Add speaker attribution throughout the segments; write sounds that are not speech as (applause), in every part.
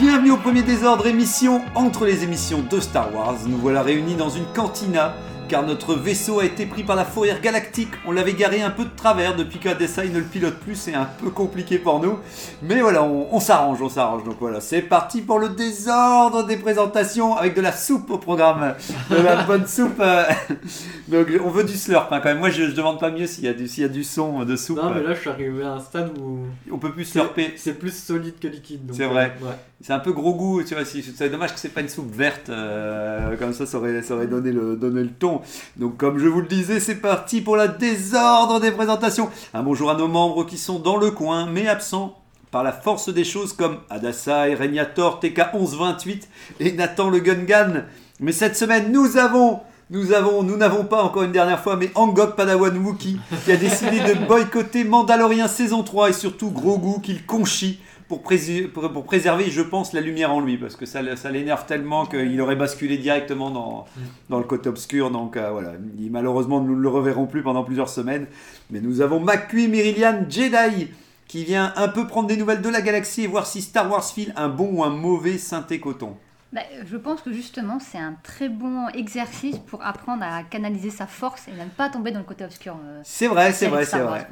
Speaker 1: Bienvenue au premier désordre, émission entre les émissions de Star Wars. Nous voilà réunis dans une cantina, car notre vaisseau a été pris par la fourrière galactique. On l'avait garé un peu de travers depuis qu'Adessa ne le pilote plus, c'est un peu compliqué pour nous. Mais voilà, on, s'arrange, on s'arrange. Donc voilà, c'est parti pour le désordre des présentations avec de la soupe au programme. De la (laughs) bonne soupe. euh. Donc on veut du slurp hein, quand même. Moi je, je demande pas mieux s'il y, a du- s'il y a du son de soupe.
Speaker 2: Non, mais là, je suis arrivé à un stade où
Speaker 1: On peut plus slurper.
Speaker 2: c'est plus solide que liquide. donc,
Speaker 1: C'est vrai.
Speaker 2: euh, ouais.
Speaker 1: C'est un peu gros goût, tu vois. C'est dommage que c'est pas une soupe verte, euh, comme ça, ça aurait, donné, le, ton. Donc, comme je vous le disais, c'est parti pour la désordre des présentations. Un bonjour à nos membres qui sont dans le coin, mais absents par la force des choses, comme Adassa, Régnator, TK1128 et Nathan le Gungan. Mais cette semaine, nous avons. Nous avons, nous n'avons pas encore une dernière fois, mais Angok Padawan Wookie qui a décidé de boycotter Mandalorian saison 3 et surtout gros goût qu'il conchit pour, présu- pour, pour préserver, je pense, la lumière en lui, parce que ça, ça l'énerve tellement qu'il aurait basculé directement dans, dans le côté obscur. Donc euh, voilà, Il- malheureusement, nous ne le reverrons plus pendant plusieurs semaines. Mais nous avons McQueen Myrilian Jedi qui vient un peu prendre des nouvelles de la galaxie et voir si Star Wars file un bon ou un mauvais synthé coton.
Speaker 3: Bah, je pense que justement, c'est un très bon exercice pour apprendre à canaliser sa force et ne pas tomber dans le côté obscur. euh,
Speaker 1: C'est vrai, c'est vrai, c'est vrai.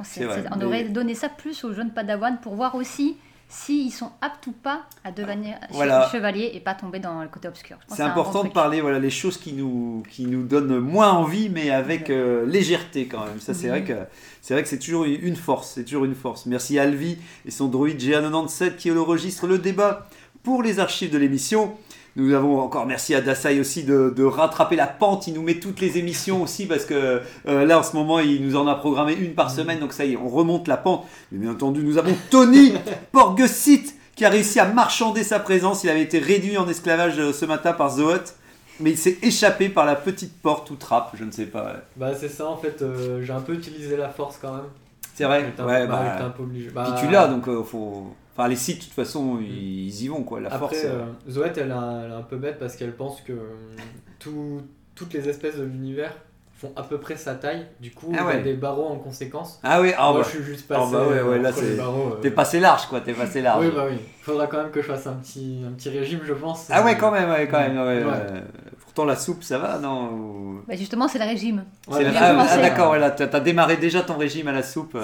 Speaker 3: On
Speaker 1: Mais-
Speaker 3: aurait donné ça plus aux jeunes padawans pour voir aussi s'ils sont aptes ou pas à devenir che-
Speaker 1: Voilà.
Speaker 3: chevaliers et pas tomber dans le côté obscur.
Speaker 1: C'est
Speaker 3: bon
Speaker 1: important de parler voilà les choses qui nous qui nous donnent moins envie mais avec euh, légèreté quand même. Ça c'est vrai que c'est vrai que c'est toujours une force, c'est toujours une force. Merci à Alvi et son droïde GA97 qui enregistre le débat pour les archives de l'émission. Nous avons encore merci à Dasai aussi de, de rattraper la pente. Il nous met toutes les émissions aussi parce que euh, là en ce moment il nous en a programmé une par semaine donc ça y est on remonte la pente. Mais bien entendu nous avons Tony (laughs) Porgesit qui a réussi à marchander sa présence. Il avait été réduit en esclavage euh, ce matin par Zoot. Mais il s'est échappé par la petite porte ou trappe, je ne sais pas.
Speaker 2: Bah, c'est ça, en fait, euh, j'ai un peu utilisé la force quand même.
Speaker 1: C'est vrai Ouais,
Speaker 2: bah,
Speaker 1: bah,
Speaker 2: un peu obligé. Bah,
Speaker 1: Puis tu l'as, donc euh, faut. Enfin, les sites, de toute façon, ils, ils y vont, quoi. La
Speaker 2: Après,
Speaker 1: force. euh.
Speaker 2: euh, Zoé, elle, a- elle est un peu bête parce qu'elle pense que euh, tout- toutes les espèces de l'univers font à peu près sa taille. Du coup,
Speaker 1: Ah
Speaker 2: il y
Speaker 1: ouais.
Speaker 2: a des barreaux en conséquence.
Speaker 1: Ah oui, ah
Speaker 2: Moi,
Speaker 1: bah,
Speaker 2: je suis juste
Speaker 1: ah
Speaker 2: passé
Speaker 1: bah ouais, ouais, là,
Speaker 2: entre
Speaker 1: c'est-
Speaker 2: les barreaux. euh.
Speaker 1: t'es passé large, quoi. T'es passé large.
Speaker 2: Oui, bah oui. Faudra quand même que je fasse un petit, un petit régime, je pense.
Speaker 1: Ah ouais, quand même, ouais, quand même. ouais,
Speaker 2: Ouais.
Speaker 1: ouais. Pourtant, la soupe, ça va, non Ou-
Speaker 3: Bah, justement, c'est le régime.
Speaker 1: Ah, ah, d'accord, voilà, t'as t'as démarré déjà ton régime à la soupe.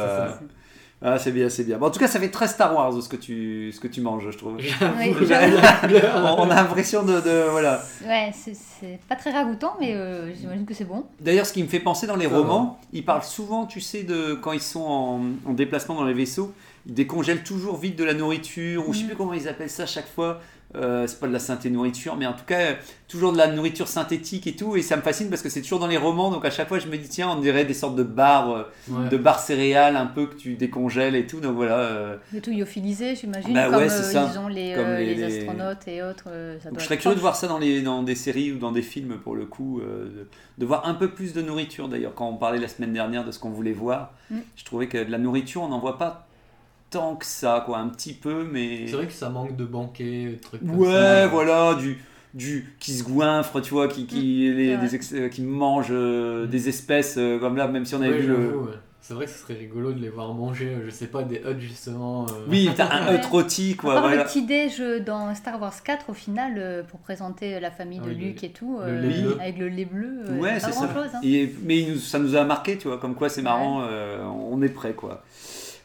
Speaker 1: Ah, c'est bien, c'est bien. Bon, en tout cas, ça fait très Star Wars ce que tu, ce que tu manges, je trouve.
Speaker 3: Oui, (laughs)
Speaker 1: on a l'impression de, de- voilà.
Speaker 3: Ouais, c'est- pas très ragoûtant, mais euh, j'imagine que c'est bon.
Speaker 1: D'ailleurs, ce qui me fait penser dans les romans, ils parlent souvent, tu sais, de quand ils sont en, en déplacement dans les vaisseaux, ils décongèlent toujours vite de la nourriture, ou je sais
Speaker 3: Mhm.
Speaker 1: plus comment ils appellent ça à chaque fois. Euh, c'est pas de la synthé nourriture, mais en tout cas, toujours de la nourriture synthétique et tout. Et ça me fascine parce que c'est toujours dans les romans, donc à chaque fois, je me dis, tiens, on dirait des sortes de barres, euh,
Speaker 2: Ouais.
Speaker 1: de barres céréales un peu que tu décongèles et tout. Donc voilà. euh,
Speaker 3: Des tout lyophilisés, j'imagine,
Speaker 1: Bah
Speaker 3: comme
Speaker 1: ouais,
Speaker 3: euh,
Speaker 1: ça.
Speaker 3: ils ont les,
Speaker 1: Comme
Speaker 3: euh,
Speaker 1: les-
Speaker 3: astronautes et autres. ça
Speaker 1: Donc
Speaker 3: doit
Speaker 1: je serais curieux de voir ça dans, les, dans des séries ou dans des films pour le coup, de, de voir un peu plus de nourriture d'ailleurs. Quand on parlait la semaine dernière de ce qu'on voulait voir,
Speaker 3: Mm.
Speaker 1: je trouvais que de la nourriture on n'en voit pas tant que ça, quoi, un petit peu, mais.
Speaker 2: C'est vrai que ça manque de banquets, de trucs comme
Speaker 1: Ouais,
Speaker 2: ça.
Speaker 1: voilà, du, du qui se goinfre, tu vois, qui, qui, les-
Speaker 3: c'est vrai.
Speaker 1: des ex- euh, qui mange euh,
Speaker 2: Mm.
Speaker 1: des espèces euh, comme là, même si on avait
Speaker 2: Ouais,
Speaker 1: vu le.
Speaker 2: ouais. C'est vrai que ce serait rigolo de les voir manger, je sais pas, des huts justement. euh.
Speaker 1: Oui, t'as un œuf rôti, quoi.
Speaker 3: part
Speaker 1: Voilà.
Speaker 3: le petit déj dans Star Wars 4, au final, euh, pour présenter la famille
Speaker 2: Ah
Speaker 3: de
Speaker 2: oui,
Speaker 3: Luke et tout,
Speaker 2: le
Speaker 3: euh,
Speaker 1: lait bleu.
Speaker 3: avec le lait bleu,
Speaker 1: Ouais,
Speaker 3: pas
Speaker 1: c'est ça.
Speaker 3: grand chose. Hein.
Speaker 1: Et- mais il nous- ça nous a marqué, tu vois, comme quoi c'est marrant, euh, on est prêt, quoi.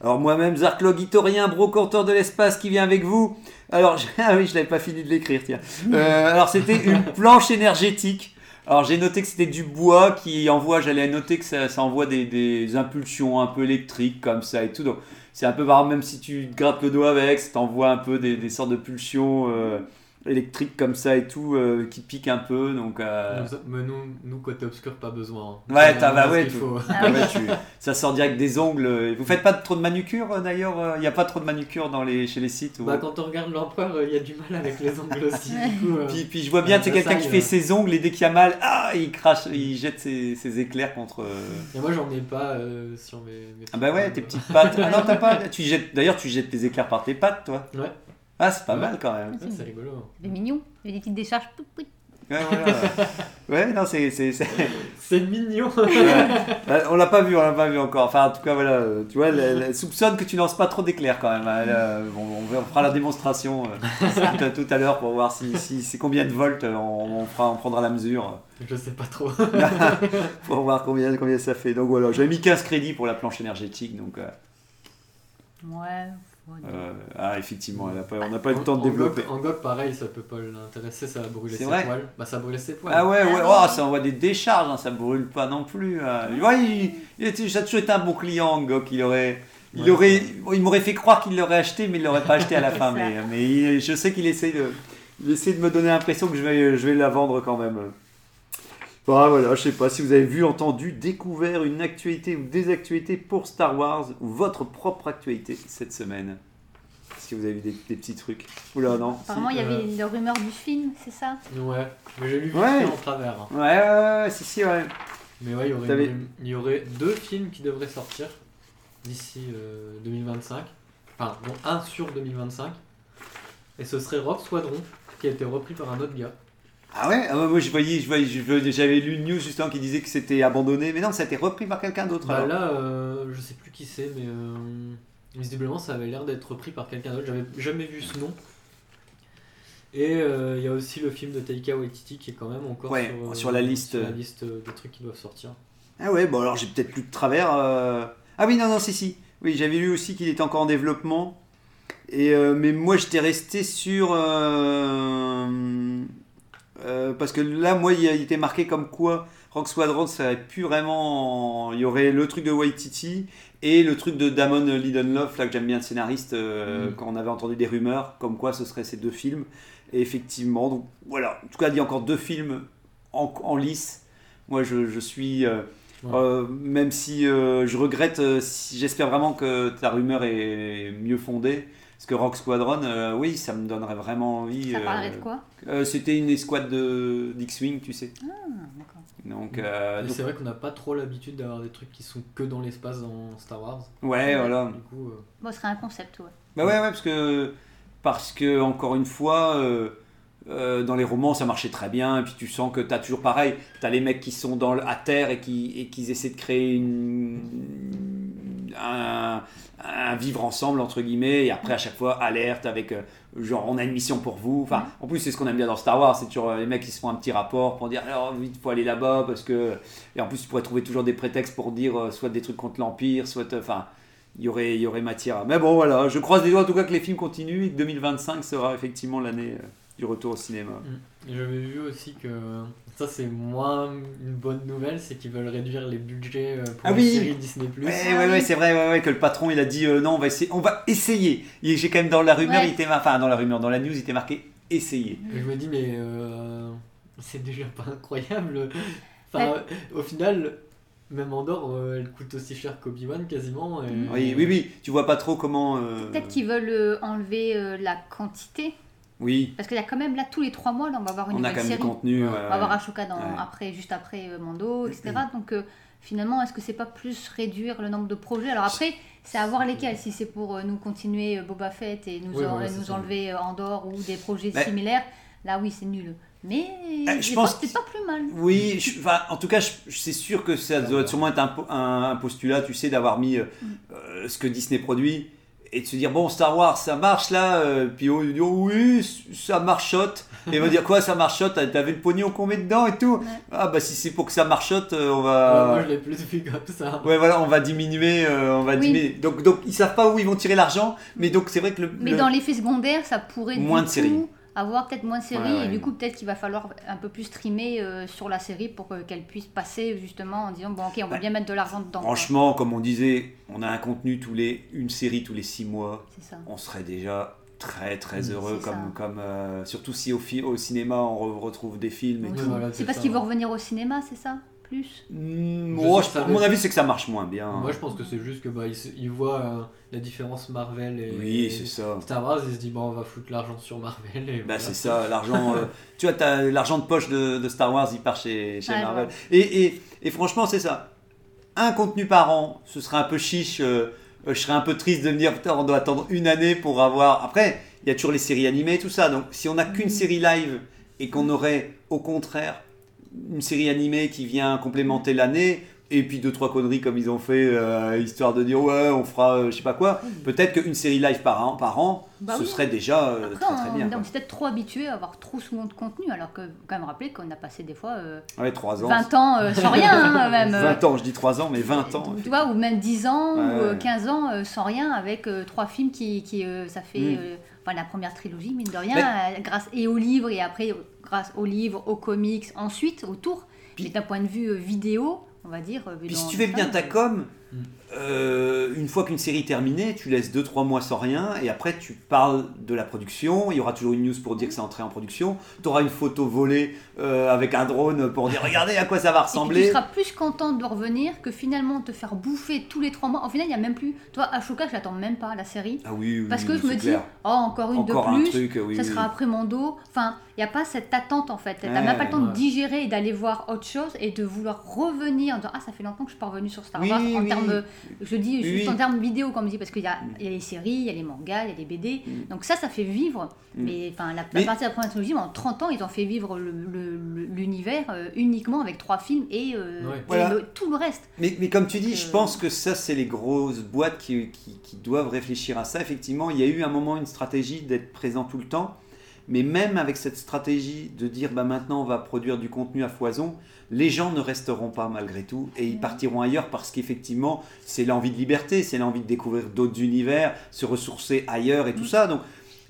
Speaker 1: Alors moi-même, Zarklog Itorien, brocanteur de l'espace qui vient avec vous. Alors, j'ai- (laughs) ah oui, je l'avais pas fini de l'écrire, tiens. Euh, alors c'était une (laughs) planche énergétique. Alors j'ai noté que c'était du bois qui envoie, j'allais noter que ça, ça envoie des, des impulsions un peu électriques comme ça et tout. Donc c'est un peu marrant, même si tu te grattes le doigt avec, ça t'envoie un peu des, des sortes de pulsions. euh, électrique comme ça et tout, euh, qui pique un peu. Donc, euh,
Speaker 2: Nous- Mais nous, nous, côté obscur, pas besoin. hein.
Speaker 1: Ouais, t'as- bah ouais, tu-
Speaker 2: faut.
Speaker 3: Ah
Speaker 1: ouais, (laughs) tu- ça sort direct des ongles. Vous faites pas trop de manucure euh, d'ailleurs Il n'y a pas trop de manucure dans les, chez les sites ou-
Speaker 2: Bah, quand on regarde l'empereur, il y a du mal avec les ongles aussi. du coup, euh,
Speaker 1: puis, puis je vois bien, c'est quelqu'un qui fait
Speaker 2: euh,
Speaker 1: ses ongles et dès qu'il y a mal, ah, il crache, il jette ses, ses éclairs contre.
Speaker 2: Et moi, j'en ai pas euh, sur mes, mes
Speaker 1: Ah bah ouais, tes petites pattes. Ah non, t'as (laughs) pas. Tu jettes. D'ailleurs, tu jettes tes éclairs par tes pattes, toi.
Speaker 2: Ouais.
Speaker 1: Ah, c'est pas
Speaker 2: Ouais.
Speaker 1: mal quand même.
Speaker 2: C'est rigolo.
Speaker 3: C'est mignon. Il y a des petites décharges.
Speaker 1: Ouais, voilà. ouais, non, c'est. c'est- c'est- (laughs)
Speaker 2: C'est mignon.
Speaker 1: ouais. On l'a pas vu, on l'a pas vu encore. Enfin, en tout cas, voilà. Tu vois, elle, elle soupçonne que tu lances pas trop d'éclairs quand même. Elle, euh, on, fera la démonstration euh, tout à, tout à l'heure pour voir si, si c'est combien de volts. euh, On, on fera, on prendra la mesure
Speaker 2: Je sais pas trop. (laughs)
Speaker 1: pour voir combien, combien ça fait. Donc voilà, j'avais mis 15 crédits pour la planche énergétique. Donc, euh,
Speaker 3: Ouais. Ouais,
Speaker 1: euh, ah, effectivement, elle a pas- on n'a pas eu le temps de développer.
Speaker 2: Gog, en Gog, pareil, ça peut pas l'intéresser, ça va brûler ses
Speaker 1: vrai
Speaker 2: poils. Bah, ça brûlait ses poils.
Speaker 1: Ah ouais, ouais,
Speaker 3: Ah
Speaker 1: oh,
Speaker 3: oui.
Speaker 1: ça envoie des décharges, hein, ça brûle pas non plus. euh. Ouais, il, il était, ça a toujours été un bon client, Gok. Il aurait, il
Speaker 2: Ouais.
Speaker 1: aurait, il m'aurait fait croire qu'il l'aurait acheté, mais il l'aurait pas acheté à la (laughs) fin. Mais mais il- je sais qu'il essaie de, il essaie de me donner l'impression que je vais, je vais la vendre quand même. Bon, ah, voilà, je sais pas si vous avez vu, entendu, découvert une actualité ou des actualités pour Star Wars ou votre propre actualité cette semaine. Est-ce que vous avez vu des, des petits trucs Oula, non.
Speaker 3: Apparemment, il y avait la rumeur du film, c'est ça?
Speaker 2: Ouais, mais j'ai lu
Speaker 1: Ouais.
Speaker 2: en travers. hein.
Speaker 1: Ouais, ouais, ouais, ouais, si, si, ouais.
Speaker 2: Mais ouais, il y, aurait
Speaker 1: T'avais-
Speaker 2: une- il y aurait deux films qui devraient sortir d'ici euh, 2025. Enfin, dont un sur 2025. Et ce serait Rock Squadron, qui a été repris par un autre gars.
Speaker 1: Ah ouais, ah ouais, moi je voyais, je voyais, j'avais lu une news justement qui disait que c'était abandonné, mais non, ça a été repris par quelqu'un d'autre.
Speaker 2: Bah là, euh, je sais plus qui c'est, mais euh, visiblement ça avait l'air d'être repris par quelqu'un d'autre. J'avais jamais vu ce nom. Et euh, il y a aussi le film de Taika Waititi qui est quand même encore
Speaker 1: Ouais,
Speaker 2: sur, euh,
Speaker 1: sur la liste.
Speaker 2: sur la liste euh, des trucs qui doivent sortir.
Speaker 1: Ah ouais, bon alors j'ai peut-être lu de travers. Ah oui, non, non, si, si. Oui, j'avais lu aussi qu'il était encore en développement. Et, mais moi j'étais resté sur. Euh, parce que là, moi, il, était marqué comme quoi Rock Squadron, ça aurait pu vraiment. Il y aurait le truc de Waititi et le truc de Damon Lindelof, là que j'aime bien le scénariste, euh,
Speaker 2: Mm.
Speaker 1: quand on avait entendu des rumeurs comme quoi ce serait ces deux films. Et effectivement, donc voilà. En tout cas, il y a encore deux films en, en lice. Moi, je, je suis. euh,
Speaker 2: Ouais.
Speaker 1: même si je regrette, si, j'espère vraiment que ta rumeur est mieux fondée. Parce que Rock Squadron, euh, oui, ça me donnerait vraiment envie.
Speaker 3: Ça
Speaker 1: euh,
Speaker 3: parlerait de quoi?
Speaker 1: euh, C'était une escouade de d'X-Wing, tu sais.
Speaker 3: Ah, d'accord.
Speaker 1: Donc, euh,
Speaker 2: c'est vrai qu'on n'a pas trop l'habitude d'avoir des trucs qui sont que dans l'espace dans Star Wars.
Speaker 1: ouais, voilà.
Speaker 2: Du coup, euh,
Speaker 3: Bon, ce serait un concept, ouais.
Speaker 1: Bah ouais, ouais, parce que, parce que encore une fois, euh, euh, dans les romans, ça marchait très bien. Et puis tu sens que tu as toujours pareil. Tu as les mecs qui sont dans, le- à terre et qui, et qui essaient de créer une, un, un vivre ensemble, entre guillemets. Et après, à chaque fois, alerte avec euh, genre, on a une mission pour vous. Enfin, en plus, c'est ce qu'on aime bien dans Star Wars. C'est toujours euh, les mecs qui se font un petit rapport pour dire alors vite, faut aller là-bas. Parce que. Et en plus, tu pourrais trouver toujours des prétextes pour dire euh, soit des trucs contre l'Empire, soit. Enfin il y aurait, il y aurait matière. Mais bon, voilà, je croise les doigts en tout cas que les films continuent et que 2025 sera effectivement l'année du retour au cinéma.
Speaker 2: Et j'avais vu aussi que ça c'est moins une bonne nouvelle, c'est qu'ils veulent réduire les budgets euh, pour
Speaker 1: Ah
Speaker 2: les
Speaker 1: oui.
Speaker 2: séries Disney+.
Speaker 1: Ouais, ouais, ouais, c'est vrai, ouais, ouais, que le patron il a dit euh, non, on va essayer. On va essayer. Et J'ai quand même dans la rumeur,
Speaker 3: Ouais.
Speaker 1: il était, enfin dans la rumeur, dans la news, il était marqué essayer.
Speaker 2: Et je me dis mais euh, c'est déjà pas incroyable. Enfin, au final, même Andorre, euh, elle coûte aussi cher qu'Obi-Wan quasiment. Et...
Speaker 1: Oui, oui, oui, tu vois pas trop comment. euh,
Speaker 3: Peut-être qu'ils veulent euh, enlever euh, la quantité.
Speaker 1: Oui,
Speaker 3: Parce qu'il y a quand même là, tous les trois mois, là, on va avoir une
Speaker 1: on a
Speaker 3: nouvelle
Speaker 1: quand même du contenu.
Speaker 3: On va avoir. Ashoka dans, après, juste après euh, Mando, etc. Donc euh, finalement, est-ce que c'est pas plus réduire le nombre de projets? Alors après, c'est à voir lesquels. Si c'est pour euh, nous continuer Boba Fett et nous,
Speaker 2: Oui,
Speaker 3: en-
Speaker 2: voilà,
Speaker 3: nous
Speaker 2: ça.
Speaker 3: enlever Andorre ou des projets
Speaker 1: Mais-
Speaker 3: similaires, là oui, c'est nul. Mais
Speaker 1: Euh, je pense
Speaker 3: fois, c'est pas plus mal.
Speaker 1: Oui, je- enfin, en tout cas, c'est sûr que ça doit sûrement être un, po- un- un postulat, tu sais, d'avoir mis euh, euh, ce que Disney produit et de se dire bon, Star Wars, ça marche là, euh, puis on dit oh, oui, ça marchote. Et on va dire quoi, ça marchote? T'avais le pognon qu'on met dedans et tout?
Speaker 3: Ouais.
Speaker 1: Ah bah si c'est pour que ça marchote, euh, on
Speaker 2: Ouais,
Speaker 1: va.
Speaker 2: moi je l'ai plus vu comme ça.
Speaker 1: Ouais, voilà, on va diminuer, euh, on va
Speaker 3: Oui.
Speaker 1: diminuer. Donc, donc, ils savent pas où ils vont tirer l'argent, mais donc c'est vrai que le.
Speaker 3: Mais
Speaker 1: le-
Speaker 3: dans l'effet secondaire, ça pourrait
Speaker 1: Moins
Speaker 3: du
Speaker 1: de
Speaker 3: coup
Speaker 1: séries.
Speaker 3: Avoir peut-être moins de séries
Speaker 1: Ouais, ouais.
Speaker 3: et du coup peut-être qu'il va falloir un peu plus streamer euh, sur la série pour que- qu'elle puisse passer justement en disant bon ok on va
Speaker 1: Ouais.
Speaker 3: bien mettre de l'argent dedans. quoi.
Speaker 1: Franchement, comme on disait, on a un contenu tous les, une série tous les six mois.
Speaker 3: c'est ça.
Speaker 1: on serait déjà très très heureux,
Speaker 3: ça.
Speaker 1: comme, comme euh, surtout si au, au cinéma on re- retrouve des films et
Speaker 3: Oui,
Speaker 1: tout.
Speaker 2: voilà,
Speaker 3: C'est parce
Speaker 2: ça,
Speaker 3: qu'il veut
Speaker 2: ouais.
Speaker 3: revenir au cinéma, c'est ça? Plus
Speaker 1: Mm, moi, je- à mon avis, c'est que ça marche moins bien.
Speaker 2: Moi, je pense que c'est juste que bah, il, se- il voit euh, la différence Marvel et
Speaker 1: Oui, c'est ça.
Speaker 2: Star Wars, il se dit bon, on va foutre l'argent sur Marvel. Et
Speaker 1: Bah,
Speaker 2: voilà.
Speaker 1: c'est ça, l'argent. euh, (laughs) tu vois, t'as l'argent de poche de, de Star Wars, il part chez, chez
Speaker 3: Ouais,
Speaker 1: Marvel. Et, et, et franchement, c'est ça. Un contenu par an, ce serait un peu chiche. euh, euh, je serais un peu triste de me dire, putain, on doit attendre une année pour avoir. Après, il y a toujours les séries animées et tout ça. Donc, si on n'a qu'une série live et qu'on aurait, au contraire, une série animée qui vient complémenter l'année. Et puis deux trois conneries comme ils ont fait euh, histoire de dire ouais on fera euh, je sais pas quoi peut-être qu'une série live par an par an
Speaker 3: Bah
Speaker 1: ce
Speaker 3: oui.
Speaker 1: serait déjà euh,
Speaker 3: Après,
Speaker 1: très très bien
Speaker 3: on peut-être trop habitué à avoir trop souvent de contenu, alors que quand même rappeler qu'on a passé des fois euh,
Speaker 1: Ouais, 3 ans.
Speaker 3: 20 ans euh, sans rien, hein, (laughs) même. euh,
Speaker 1: 20 ans, je dis 3 ans, mais 20 ans.
Speaker 3: Tu vois, ou même 10 ans,
Speaker 1: Ouais,
Speaker 3: ou euh,
Speaker 1: ouais.
Speaker 3: 15 ans sans rien, avec trois films qui, qui ça fait
Speaker 1: Mm.
Speaker 3: enfin, la première trilogie, mine de rien,
Speaker 1: Mais-
Speaker 3: grâce et aux livres, et après grâce aux livres, aux comics, ensuite autour.
Speaker 1: Puis-
Speaker 3: Mais d'un point de vue vidéo, on va dire. euh,
Speaker 1: Puis
Speaker 3: dans-
Speaker 1: si tu fais bien ta
Speaker 3: euh,
Speaker 1: com. Euh, une fois qu'une série est terminée, tu laisses 2-3 mois sans rien, et après tu parles de la production, il y aura toujours une news pour dire que c'est entré en production, tu auras une photo volée euh, avec un drone pour dire regardez à quoi ça va
Speaker 3: Et puis tu
Speaker 1: ressembler.
Speaker 3: seras plus content de revenir que finalement te faire bouffer tous les trois mois. Au final, il n'y a même plus. Toi, Ashoka, je l'attends même pas, la série.
Speaker 1: Ah oui, oui,
Speaker 3: Parce que
Speaker 1: oui,
Speaker 3: je me dis, oh, encore une
Speaker 1: Encore
Speaker 3: de
Speaker 1: un
Speaker 3: plus.
Speaker 1: truc, oui,
Speaker 3: ça sera après mon dos. Enfin, il n'y a pas cette attente en fait. Tu n'as même pas le temps
Speaker 2: ouais.
Speaker 3: de digérer et d'aller voir autre chose et de vouloir revenir en disant Ah, ça fait longtemps que je suis pas revenu sur Star Wars. En
Speaker 1: oui.
Speaker 3: Termes, je dis
Speaker 1: Oui,
Speaker 3: juste
Speaker 1: oui.
Speaker 3: en termes vidéo, comme on dit, parce qu'il y a, il y a les séries, il y a les mangas, il y a les BD.
Speaker 1: Mm.
Speaker 3: Donc ça, ça fait vivre.
Speaker 1: Mm.
Speaker 3: Mais enfin, la, la
Speaker 1: Mais-
Speaker 3: partie de la première trilogie, en 30 ans, ils ont fait vivre le- le- le- l'univers euh, uniquement avec trois films et, euh,
Speaker 2: Ouais.
Speaker 3: et
Speaker 1: Voilà.
Speaker 3: le- tout le reste.
Speaker 1: Mais, mais comme tu dis, je
Speaker 3: Euh,
Speaker 1: pense que ça, c'est les grosses boîtes qui, qui- qui doivent réfléchir à ça. Effectivement, il y a eu un moment une stratégie d'être présent tout le temps. Mais même avec cette stratégie de dire bah, maintenant on va produire du contenu à foison, les gens ne resteront pas malgré tout et ils
Speaker 3: Mhm.
Speaker 1: partiront ailleurs parce qu'effectivement c'est l'envie de liberté, c'est l'envie de découvrir d'autres univers, se ressourcer ailleurs et tout ça. Donc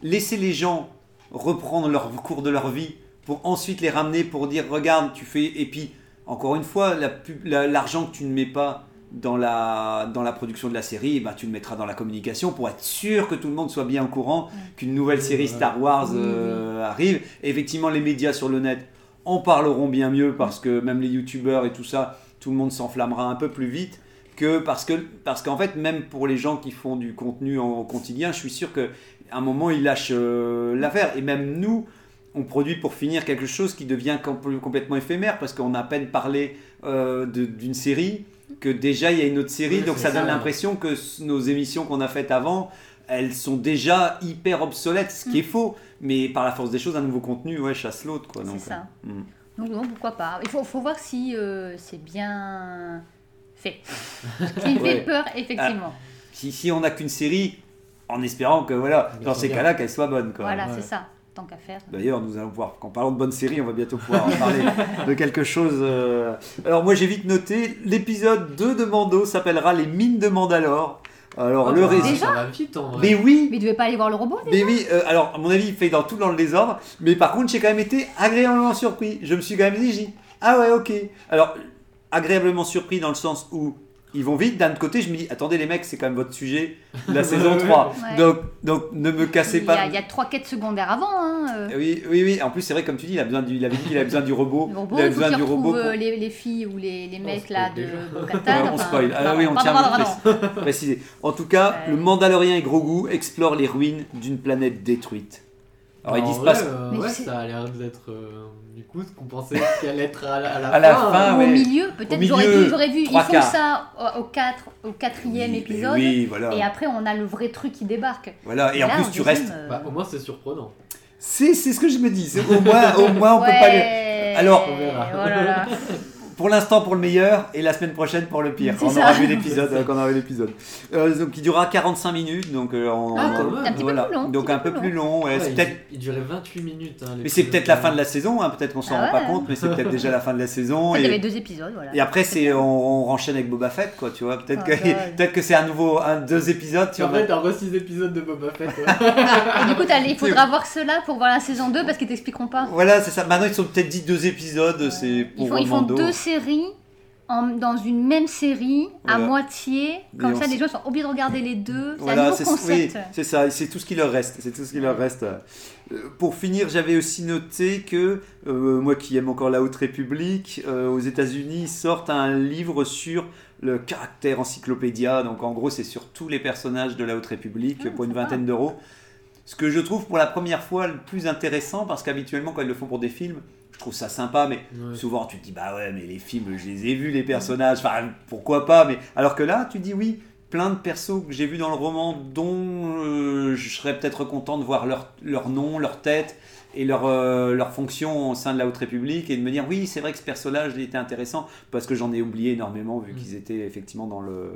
Speaker 1: laisser les gens reprendre leur cours de leur vie pour ensuite les ramener pour dire regarde tu fais et puis encore une fois la pub- la- l'argent que tu ne mets pas dans la, dans la production de la série, eh ben, tu le mettras dans la communication pour être sûr que tout le monde soit bien au courant qu'une nouvelle série. Star Wars euh, arrive. Et effectivement, les médias sur le net en parleront bien mieux parce que même les youtubeurs et tout ça, tout le monde s'enflammera un peu plus vite que parce que parce qu'en fait même pour les gens qui font du contenu en, au quotidien, je suis sûr que à un moment ils lâchent euh, l'affaire et même nous on produit pour finir quelque chose qui devient com- complètement éphémère parce qu'on a à peine parlé euh, de- d'une série que déjà il y a une autre série
Speaker 2: Oui,
Speaker 1: donc ça donne l'impression que nos émissions qu'on a faites avant elles sont déjà hyper obsolètes ce qui est faux mais par la force des choses un nouveau contenu ouais chasse l'autre quoi donc,
Speaker 3: C'est ça.
Speaker 1: euh, mm.
Speaker 3: Donc non, pourquoi pas. Il faut, faut voir si euh, c'est bien fait. Me
Speaker 1: Ouais.
Speaker 3: fait peur, effectivement.
Speaker 1: si, si on n'a qu'une série en espérant que voilà
Speaker 2: Bien
Speaker 1: dans ces cas-là qu'elle soit bonne quoi
Speaker 3: voilà,
Speaker 2: ouais.
Speaker 3: c'est ça. Tant qu'à faire.
Speaker 1: D'ailleurs, nous allons pouvoir, en parlant de bonne série, on va bientôt pouvoir en parler de quelque chose. euh. Alors, moi, j'ai vite noté, l'épisode 2 de Mando s'appellera Les Mines de Mandalore. Alors,
Speaker 2: Ah,
Speaker 1: le
Speaker 2: bah,
Speaker 1: résumé.
Speaker 2: Ça va vite en vrai.
Speaker 1: Mais oui,
Speaker 3: Mais il devait pas aller voir le robot déjà
Speaker 1: mais oui, euh, alors, à mon avis, il fait dans tout dans le désordre. Mais par contre, j'ai quand même été agréablement surpris. Je me suis quand même dit, j'ai dit, ah ouais, ok. Alors, agréablement surpris dans le sens où ils vont vite. D'un autre côté, je me dis, attendez, les mecs, c'est quand même votre sujet, la (laughs) saison 3.
Speaker 3: Ouais.
Speaker 1: Donc, donc, ne me cassez
Speaker 3: il
Speaker 1: pas.
Speaker 3: a, il y a trois quêtes secondaires avant. Hein, euh.
Speaker 1: Oui, oui, oui. En plus, c'est vrai, comme tu dis, il, a besoin du, il avait dit qu'il avait besoin du robot.
Speaker 3: Le robot,
Speaker 1: il
Speaker 3: faut
Speaker 1: besoin du robot. pour-
Speaker 3: euh, les, les filles ou les, les mecs là de
Speaker 2: déjà.
Speaker 3: Bo-Katan.
Speaker 1: Ouais, on
Speaker 3: enfin,
Speaker 1: spoil. Ah oui, on
Speaker 3: pardon,
Speaker 1: tient à
Speaker 3: pardon,
Speaker 1: le
Speaker 3: pardon.
Speaker 1: préciser. En tout cas,
Speaker 3: Ouais.
Speaker 1: le Mandalorien et Grogu explorent les ruines d'une planète détruite. Alors, ils
Speaker 2: en
Speaker 1: disent
Speaker 2: vrai,
Speaker 1: pas.
Speaker 2: euh,
Speaker 3: Mais
Speaker 2: ouais, ça a l'air d'être euh, du coup ce qu'on pensait (laughs) qu'elle allait être à la, à la
Speaker 1: À la
Speaker 2: fin.
Speaker 1: fin,
Speaker 3: Ou
Speaker 1: ouais.
Speaker 3: au milieu, peut-être j'aurais vu, j'aurais vu. Ils font
Speaker 1: quarts.
Speaker 3: ça au, au, quatre, au quatrième
Speaker 1: Oui,
Speaker 3: épisode.
Speaker 1: Oui, voilà.
Speaker 3: Et après, on a le vrai truc qui débarque.
Speaker 1: Voilà. Et en
Speaker 3: là,
Speaker 1: plus, tu restes.
Speaker 3: euh,
Speaker 2: Bah, au moins c'est surprenant.
Speaker 1: C'est c'est ce que je me dis. Au moins, au moins, on peut pas. le-
Speaker 3: ouais.
Speaker 1: Alors-
Speaker 2: On verra.
Speaker 3: Oh là.
Speaker 1: Pour l'instant, pour le meilleur, et la semaine prochaine pour le pire. On aura vu l'épisode. euh, quand on aura vu l'épisode. Euh, donc, il durera 45 minutes. Donc, euh, en-
Speaker 2: Ah.
Speaker 3: Un petit peu plus long,
Speaker 1: Donc,
Speaker 3: un
Speaker 1: un peu plus long. ouais.
Speaker 2: Ouais,
Speaker 1: c'est
Speaker 2: il,
Speaker 1: peut-être
Speaker 2: il durait 28 minutes. hein,
Speaker 1: Mais c'est peut-être la fin de la saison, hein, peut-être qu'on s'en
Speaker 3: Ah
Speaker 1: rend pas compte, mais c'est peut-être déjà la fin de la saison.
Speaker 3: En fait, il y avait deux épisodes, voilà.
Speaker 1: et après, c'est on, on renchaîne avec Boba Fett, quoi, tu vois. Peut-être
Speaker 3: Oh
Speaker 1: que, (laughs) peut-être que c'est un nouveau, un, deux épisodes. Tu
Speaker 2: En fait, t'as re 6 épisodes de Boba Fett. (laughs)
Speaker 3: Et du coup, il faudra voir cela pour voir la saison 2 parce qu'ils t'expliqueront pas.
Speaker 1: Voilà, c'est ça. Maintenant, ils sont peut-être dit deux épisodes, c'est pour
Speaker 3: Ils font, ils font
Speaker 1: Mando.
Speaker 3: deux séries en- dans une même série à moitié. Comme
Speaker 1: Et
Speaker 3: ça, les gens sont obligés de regarder les deux. C'est un
Speaker 1: Voilà,
Speaker 3: nouveau
Speaker 1: c'est
Speaker 3: concept.
Speaker 1: oui, c'est ça, c'est tout ce qui leur reste. C'est tout ce qui leur reste. Euh, Pour finir, j'avais aussi noté que euh, moi qui aime encore la Haute République, euh, aux États-Unis, sortent un livre sur le caractère encyclopédia. Donc en gros, c'est sur tous les personnages de la Haute République
Speaker 3: Ah,
Speaker 1: pour une vingtaine d'euros. Ce que je trouve pour la première fois le plus intéressant, parce qu'habituellement quand ils le font pour des films, je trouve ça sympa, mais
Speaker 2: Ouais.
Speaker 1: Souvent, tu te dis, bah ouais, mais les films, je les ai vus, les personnages, enfin, pourquoi pas, mais alors que là, tu dis oui, plein de persos que j'ai vus dans le roman dont euh, je serais peut-être content de voir leur, leur nom, leur tête et leur, euh, leur fonction au sein de la Haute République et de me dire, oui, c'est vrai que ce personnage il était intéressant parce que j'en ai oublié énormément vu
Speaker 2: Mm.
Speaker 1: qu'ils étaient effectivement dans le,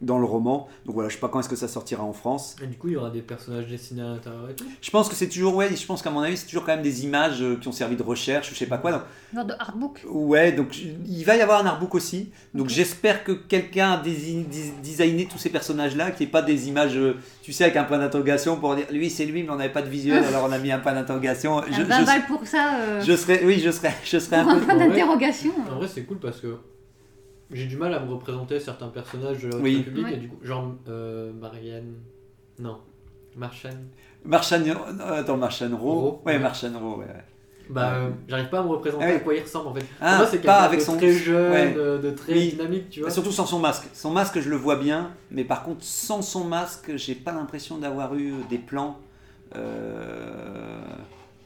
Speaker 1: dans le roman. Donc voilà, je sais pas quand est-ce que ça sortira en France.
Speaker 2: Et du coup, il y aura des personnages dessinés à l'intérieur et tout.
Speaker 1: Je pense que c'est toujours, ouais, je pense qu'à mon avis, c'est toujours quand même des images euh, qui ont servi de recherche ou je sais pas quoi. Donc,
Speaker 3: Genre de artbook.
Speaker 1: Ouais, donc il va y avoir un artbook aussi. Donc j'espère que quelqu'un a dési- dis- designé tous ces personnages-là, qu'il n'y ait pas des images, euh, tu sais, avec un point d'interrogation pour dire lui c'est lui, mais on n'avait pas de visuel, (laughs) alors on a mis un point d'interrogation. Je,
Speaker 3: Un 20
Speaker 1: je-
Speaker 3: pour ça. euh,
Speaker 1: je serais, oui, je serais, je serais un
Speaker 3: un
Speaker 1: peu.
Speaker 3: point d'interrogation.
Speaker 2: En vrai, c'est cool parce que j'ai du mal à me représenter certains personnages de la Haute
Speaker 1: Oui.
Speaker 2: République.
Speaker 3: Ouais.
Speaker 2: Et du coup, genre euh, Marianne. Non. Marchand.
Speaker 1: Marchand, euh, attends, Marchand Rowe. Ouais,
Speaker 2: ouais.
Speaker 1: Marchand Rowe, ouais. ouais.
Speaker 2: Bah, euh, j'arrive pas à me représenter
Speaker 1: Ah oui.
Speaker 2: à quoi il ressemble en fait.
Speaker 1: Ah,
Speaker 2: Pour moi, c'est
Speaker 1: pas
Speaker 2: quelqu'un
Speaker 1: avec
Speaker 2: de
Speaker 1: son-
Speaker 2: très jeune,
Speaker 1: ouais.
Speaker 2: de, de très
Speaker 1: Oui.
Speaker 2: dynamique, tu vois.
Speaker 1: Bah, surtout sans son masque. Son masque, je le vois bien, mais par contre, sans son masque, j'ai pas l'impression d'avoir eu des plans. euh,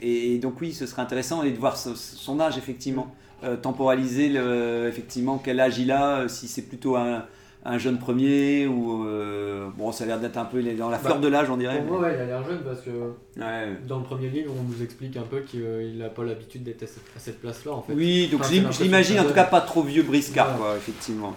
Speaker 1: Et donc, oui, ce serait intéressant et de voir so- son âge, effectivement. Euh, temporaliser, le... effectivement, quel âge il a, euh, si c'est plutôt un, un jeune premier ou. euh, Bon, ça a l'air d'être un peu il est dans la fleur
Speaker 2: Bah,
Speaker 1: de l'âge, on dirait.
Speaker 2: Pour moi, ouais, il a l'air jeune parce que
Speaker 1: Ouais.
Speaker 2: dans le premier livre, on nous explique un peu qu'il n'a pas l'habitude d'être à cette, à cette place-là en fait.
Speaker 1: Oui, donc
Speaker 2: Enfin,
Speaker 1: je l'imagine en tout cas pas trop vieux briscard, quoi, effectivement.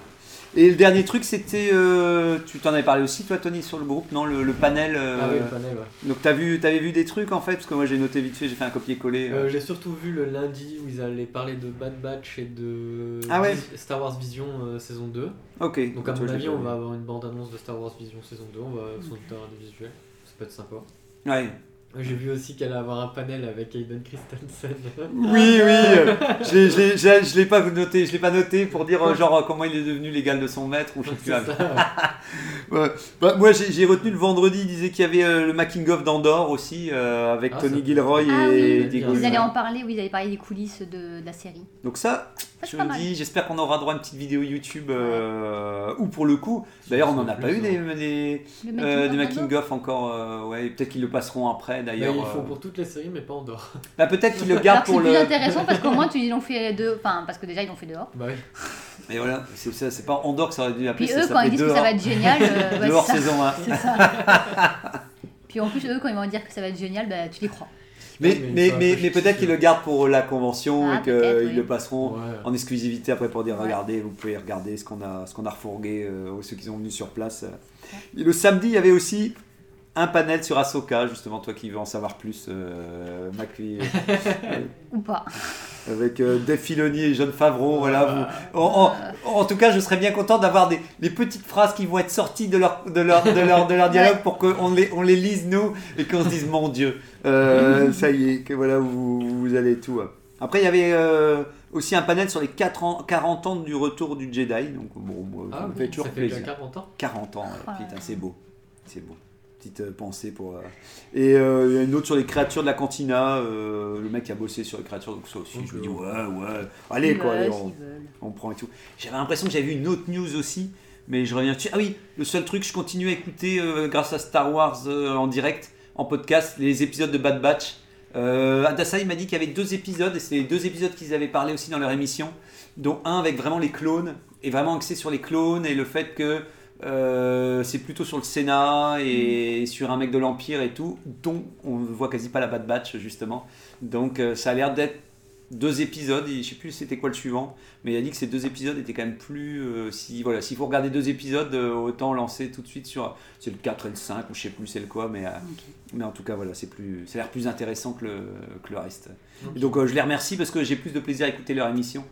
Speaker 1: Et le dernier truc, c'était. euh, tu t'en avais parlé aussi, toi, Tony, sur le groupe, non Le, le panel. euh,
Speaker 2: Ah oui, le panel, ouais.
Speaker 1: Donc, t'as vu, t'avais vu des trucs en fait Parce que moi, j'ai noté vite fait, j'ai fait un copier-coller. euh.
Speaker 2: Euh, J'ai surtout vu le lundi où ils allaient parler de Bad Batch et de
Speaker 1: Ah ouais.
Speaker 2: Star Wars Vision euh, saison 2.
Speaker 1: ok.
Speaker 2: Donc à
Speaker 1: tu
Speaker 2: mon avis, on va avoir une bande-annonce de Star Wars Vision saison 2, on va sans doute avoir des visuels, ça peut être sympa.
Speaker 1: Ouais.
Speaker 2: J'ai vu aussi qu'elle allait avoir un panel avec Aiden Christensen. (laughs)
Speaker 1: Oui, oui. euh, je l'ai- pas noté, je l'ai pas noté pour dire euh, genre euh, comment il est devenu l'égal de son maître ou je sais plus. (laughs) Ouais. Bah, moi, j'ai retenu le vendredi, il disait qu'il y avait euh, le making of d'Andorre aussi euh, avec
Speaker 2: Ah,
Speaker 1: Tony Gilroy
Speaker 3: Ah
Speaker 1: et
Speaker 3: oui,
Speaker 1: Diego.
Speaker 2: Ils
Speaker 3: Ils allaient
Speaker 1: Luna.
Speaker 3: en parler, oui, ils allaient parler des coulisses de, de la série.
Speaker 1: Donc ça,
Speaker 3: Ça,
Speaker 1: je me
Speaker 3: mal.
Speaker 1: dis, j'espère qu'on aura droit à une petite vidéo YouTube euh, ou pour le coup. D'ailleurs, on n'en a pas eu des, des, euh, des
Speaker 3: making-of,
Speaker 1: making of encore. euh, ouais, peut-être qu'ils le passeront après
Speaker 2: Bah,
Speaker 1: d'ailleurs.
Speaker 2: ils le font
Speaker 1: euh.
Speaker 2: pour toutes les séries, mais pas en dehors. (laughs)
Speaker 1: Bah, peut-être qu'ils le gardent
Speaker 3: que c'est
Speaker 1: pour
Speaker 3: plus
Speaker 1: le.
Speaker 3: intéressant parce qu'au moins tu ils l'ont fait deux, enfin parce que déjà ils l'ont fait dehors.
Speaker 2: Bah oui. (laughs)
Speaker 1: Mais voilà, c'est c'est pas Andorre que ça aurait dû appeler.
Speaker 3: Puis
Speaker 1: ça
Speaker 3: eux quand ils disent que ça
Speaker 1: Dehors.
Speaker 3: va être génial, euh, (laughs) ouais,
Speaker 1: Dehors
Speaker 3: c'est
Speaker 1: saison 1.
Speaker 3: C'est ça. Puis en plus eux quand ils vont dire que ça va être génial, bah tu les crois.
Speaker 1: Mais,
Speaker 2: mais
Speaker 1: mais, peut-être qu'ils le gardent pour la convention
Speaker 3: Ah,
Speaker 1: et qu'ils
Speaker 3: oui.
Speaker 1: le passeront
Speaker 2: Ouais.
Speaker 1: en exclusivité après pour dire
Speaker 3: Ouais.
Speaker 1: regardez, vous pouvez regarder ce qu'on a, ce qu'on a refourgué euh, aux ceux qui sont venus sur place. Et le samedi, il y avait aussi un panel sur Ahsoka, justement, toi qui veux en savoir plus, euh, Macri, (laughs)
Speaker 3: Ou pas.
Speaker 1: avec euh, Dave Filoni et John Favreau. Voilà, vous- en, en- en tout cas, je serais bien content d'avoir des, des petites phrases qui vont être sorties de leur, de leur, de leur, de leur dialogue pour qu'on les, on les lise nous et qu'on se dise mon Dieu, euh, ça y est, que voilà, vous, vous allez tout. hein. Après, il y avait euh, aussi un panel sur les 4 ans, 40 ans du retour du Jedi. Donc, bon, ça
Speaker 2: Ah
Speaker 1: me
Speaker 2: oui,
Speaker 1: fait toujours
Speaker 2: ça fait
Speaker 1: plaisir.
Speaker 2: déjà 40 ans.
Speaker 1: 40 ans, ouais.
Speaker 3: Ah.
Speaker 1: putain, c'est beau. C'est beau. Petite euh, pensée pour. euh, Et euh, il y a une autre sur les créatures de la cantina. euh, le mec qui a bossé sur les créatures, donc ça aussi, je me dis, ouais, ouais. Allez, quoi, allez, on, prend et tout. J'avais l'impression que j'avais vu une autre news aussi, mais je reviens dessus. Ah oui, le seul truc, je continue à écouter euh, grâce à Star Wars euh, en direct, en podcast, les épisodes de Bad Batch. Euh, Adassa, il m'a dit qu'il y avait deux épisodes, et c'est les deux épisodes qu'ils avaient parlé aussi dans leur émission, dont un avec vraiment les clones, et vraiment axé sur les clones, et le fait que euh, c'est plutôt sur le Sénat et sur un mec de l'Empire et tout, dont on ne voit quasi pas la Bad Batch justement. Donc euh, ça a l'air d'être deux épisodes, et je sais plus c'était quoi le suivant, mais il a dit que ces deux épisodes étaient quand même plus. euh, si voilà, s'il faut regarder deux épisodes, autant lancer tout de suite sur c'est le 4 et le 5 ou je sais plus c'est le quoi, mais mais en tout cas voilà, c'est plus, ça a l'air plus intéressant que le, que le reste. Et donc je les remercie parce que j'ai plus de plaisir à écouter leur émission.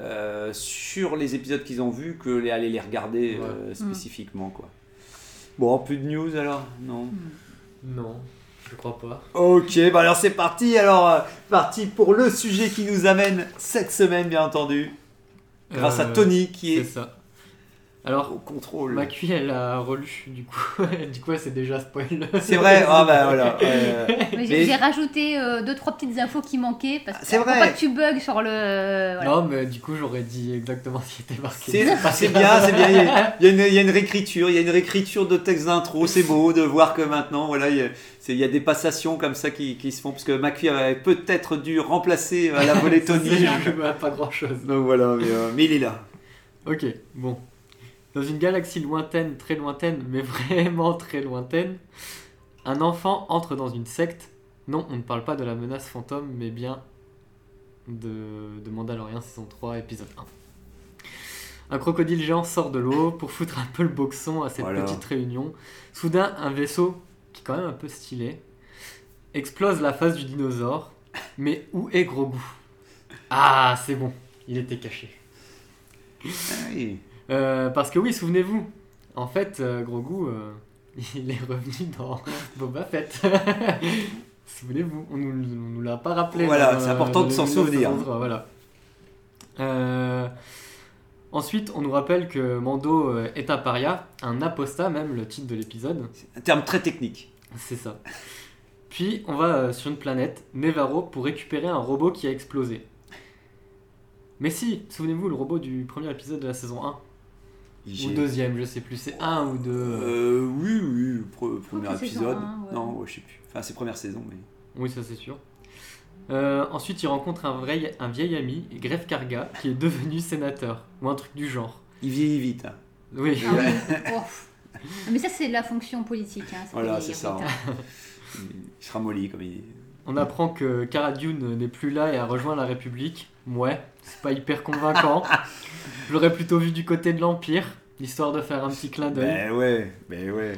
Speaker 1: Euh, sur les épisodes qu'ils ont vus que les aller les regarder euh, spécifiquement quoi. Bon, plus de news alors? Non.
Speaker 2: Non, je crois pas.
Speaker 1: Ok, bah alors c'est parti. Alors, euh, parti pour le sujet qui nous amène cette semaine, bien entendu. grâce à Tony qui
Speaker 2: C'est
Speaker 1: est
Speaker 2: ça. Alors,
Speaker 1: au contrôle.
Speaker 2: Macui, elle a relu, du coup, (laughs) du coup, s'est déjà spoil.
Speaker 1: C'est vrai, ah bah (laughs) voilà. euh,
Speaker 3: Mais j'ai
Speaker 1: Mais-
Speaker 3: rajouté euh, deux trois petites infos qui manquaient parce que
Speaker 1: C'est
Speaker 3: faut
Speaker 1: vrai.
Speaker 3: pas que tu bugs sur le. euh, voilà.
Speaker 2: Non, mais du coup, j'aurais dit exactement ce qui était marqué.
Speaker 1: C'est c'est bien, c'est bien. Il y, a, (laughs) il y a une, il y a une réécriture, il y a une réécriture de texte d'intro. C'est beau de voir que maintenant, voilà, il y a, c'est- il y a des passations comme ça qui, qui se font parce que McPhee avait peut-être dû remplacer à la volée Tony.
Speaker 2: Vois pas grand chose.
Speaker 1: Donc voilà, mais, euh, mais il est là.
Speaker 2: Ok, bon. Dans une galaxie lointaine, très lointaine, mais (laughs) vraiment très lointaine, un enfant entre dans une secte. Non, on ne parle pas de la menace fantôme, mais bien de, de Mandalorian saison 3, épisode 1. Un crocodile géant sort de l'eau pour foutre un peu le boxon à cette
Speaker 1: Voilà.
Speaker 2: petite réunion. Soudain, un vaisseau, qui est quand même un peu stylé, explose la face du dinosaure. Mais où est Grogu? Ah, c'est bon, il était caché.
Speaker 1: Ah oui.
Speaker 2: Euh, parce que oui, souvenez-vous, en fait, euh, Grogu, euh, (laughs) il est revenu dans (laughs) Boba Fett. (laughs) souvenez-vous, on nous, on nous l'a pas rappelé.
Speaker 1: Voilà, c'est
Speaker 2: euh,
Speaker 1: important de s'en souvenir.
Speaker 2: 3, Voilà. Ensuite, on nous rappelle que Mando est un paria, un apostat même, le titre de l'épisode.
Speaker 1: Un terme très technique.
Speaker 2: C'est ça. Puis, on va sur une planète, Nevarro, pour récupérer un robot qui a explosé. Mais si, souvenez-vous, le robot du premier épisode de la saison 1. Ou deuxième, je sais plus, c'est un ou deux.
Speaker 1: Euh, oui, oui, pre- premier épisode.
Speaker 3: un, ouais.
Speaker 1: Non, ouais, je sais plus. Enfin, c'est première saison, mais.
Speaker 2: Oui, ça c'est sûr. Euh, ensuite, il rencontre un, vrai, un vieil ami, Gref Karga, qui est devenu sénateur, ou un truc du genre.
Speaker 1: Il vieillit vite. hein.
Speaker 2: Oui,
Speaker 3: Ah oui. (laughs) Oh. Mais ça, c'est la fonction politique. Hein, ça
Speaker 1: Voilà, c'est ça.
Speaker 3: vite, hein.
Speaker 1: Il se ramollit comme il dit.
Speaker 2: on apprend que Cara Dune n'est plus là et a rejoint la République. Ouais, c'est pas hyper convaincant. (laughs) Je l'aurais plutôt vu du côté de l'Empire, histoire de faire un petit clin d'œil.
Speaker 1: Ben ouais, ben ouais.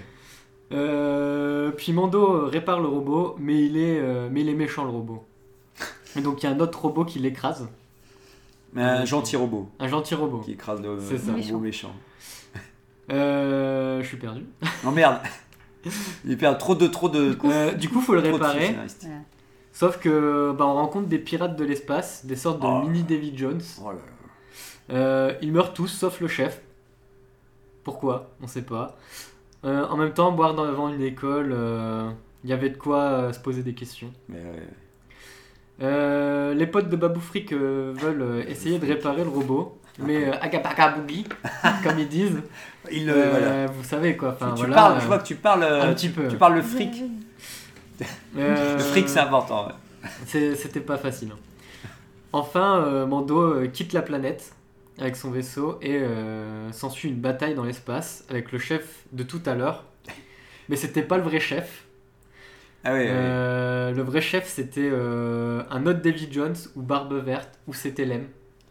Speaker 2: Euh, puis Mando répare le robot, mais il est, euh, mais il est méchant le robot. Et donc il y a un autre robot qui l'écrase,
Speaker 1: Mais un gentil robot
Speaker 2: un gentil robot.
Speaker 1: qui écrase le, le
Speaker 3: Méchant.
Speaker 1: robot méchant.
Speaker 2: Euh, je suis perdu.
Speaker 1: Non (laughs) merde Il perd trop de trop de.
Speaker 2: Euh, du coup, faut le
Speaker 1: trop de
Speaker 2: réparer. Sauf que bah, on rencontre des pirates de l'espace, des sortes de
Speaker 1: Oh.
Speaker 2: mini Davy Jones.
Speaker 1: Oh là là.
Speaker 2: Euh, ils meurent tous sauf le chef. Pourquoi? On sait pas. Euh, en même temps, boire devant une école, euh, il y avait de quoi euh, se poser des questions.
Speaker 1: Mais ouais.
Speaker 2: Euh, les potes de Babou Frick euh, veulent euh, essayer de réparer le robot, mais euh, agapaka boogie, (laughs) comme ils disent.
Speaker 1: Il, euh,
Speaker 2: Euh,
Speaker 1: voilà.
Speaker 2: Vous savez quoi. Enfin,
Speaker 1: tu
Speaker 2: voilà,
Speaker 1: parles,
Speaker 2: euh,
Speaker 1: je vois que tu parles. euh,
Speaker 2: un petit peu.
Speaker 1: Tu parles le fric.
Speaker 2: Euh,
Speaker 1: Le fric, c'est important. ouais.
Speaker 2: C'était pas facile. Enfin, euh, Mando euh, quitte la planète avec son vaisseau et s'ensuit une bataille dans l'espace avec le chef de tout à l'heure. Mais c'était pas le vrai chef.
Speaker 1: Ah
Speaker 2: le vrai chef c'était un autre Davy Jones ou Barbe Verte ou c'était Lem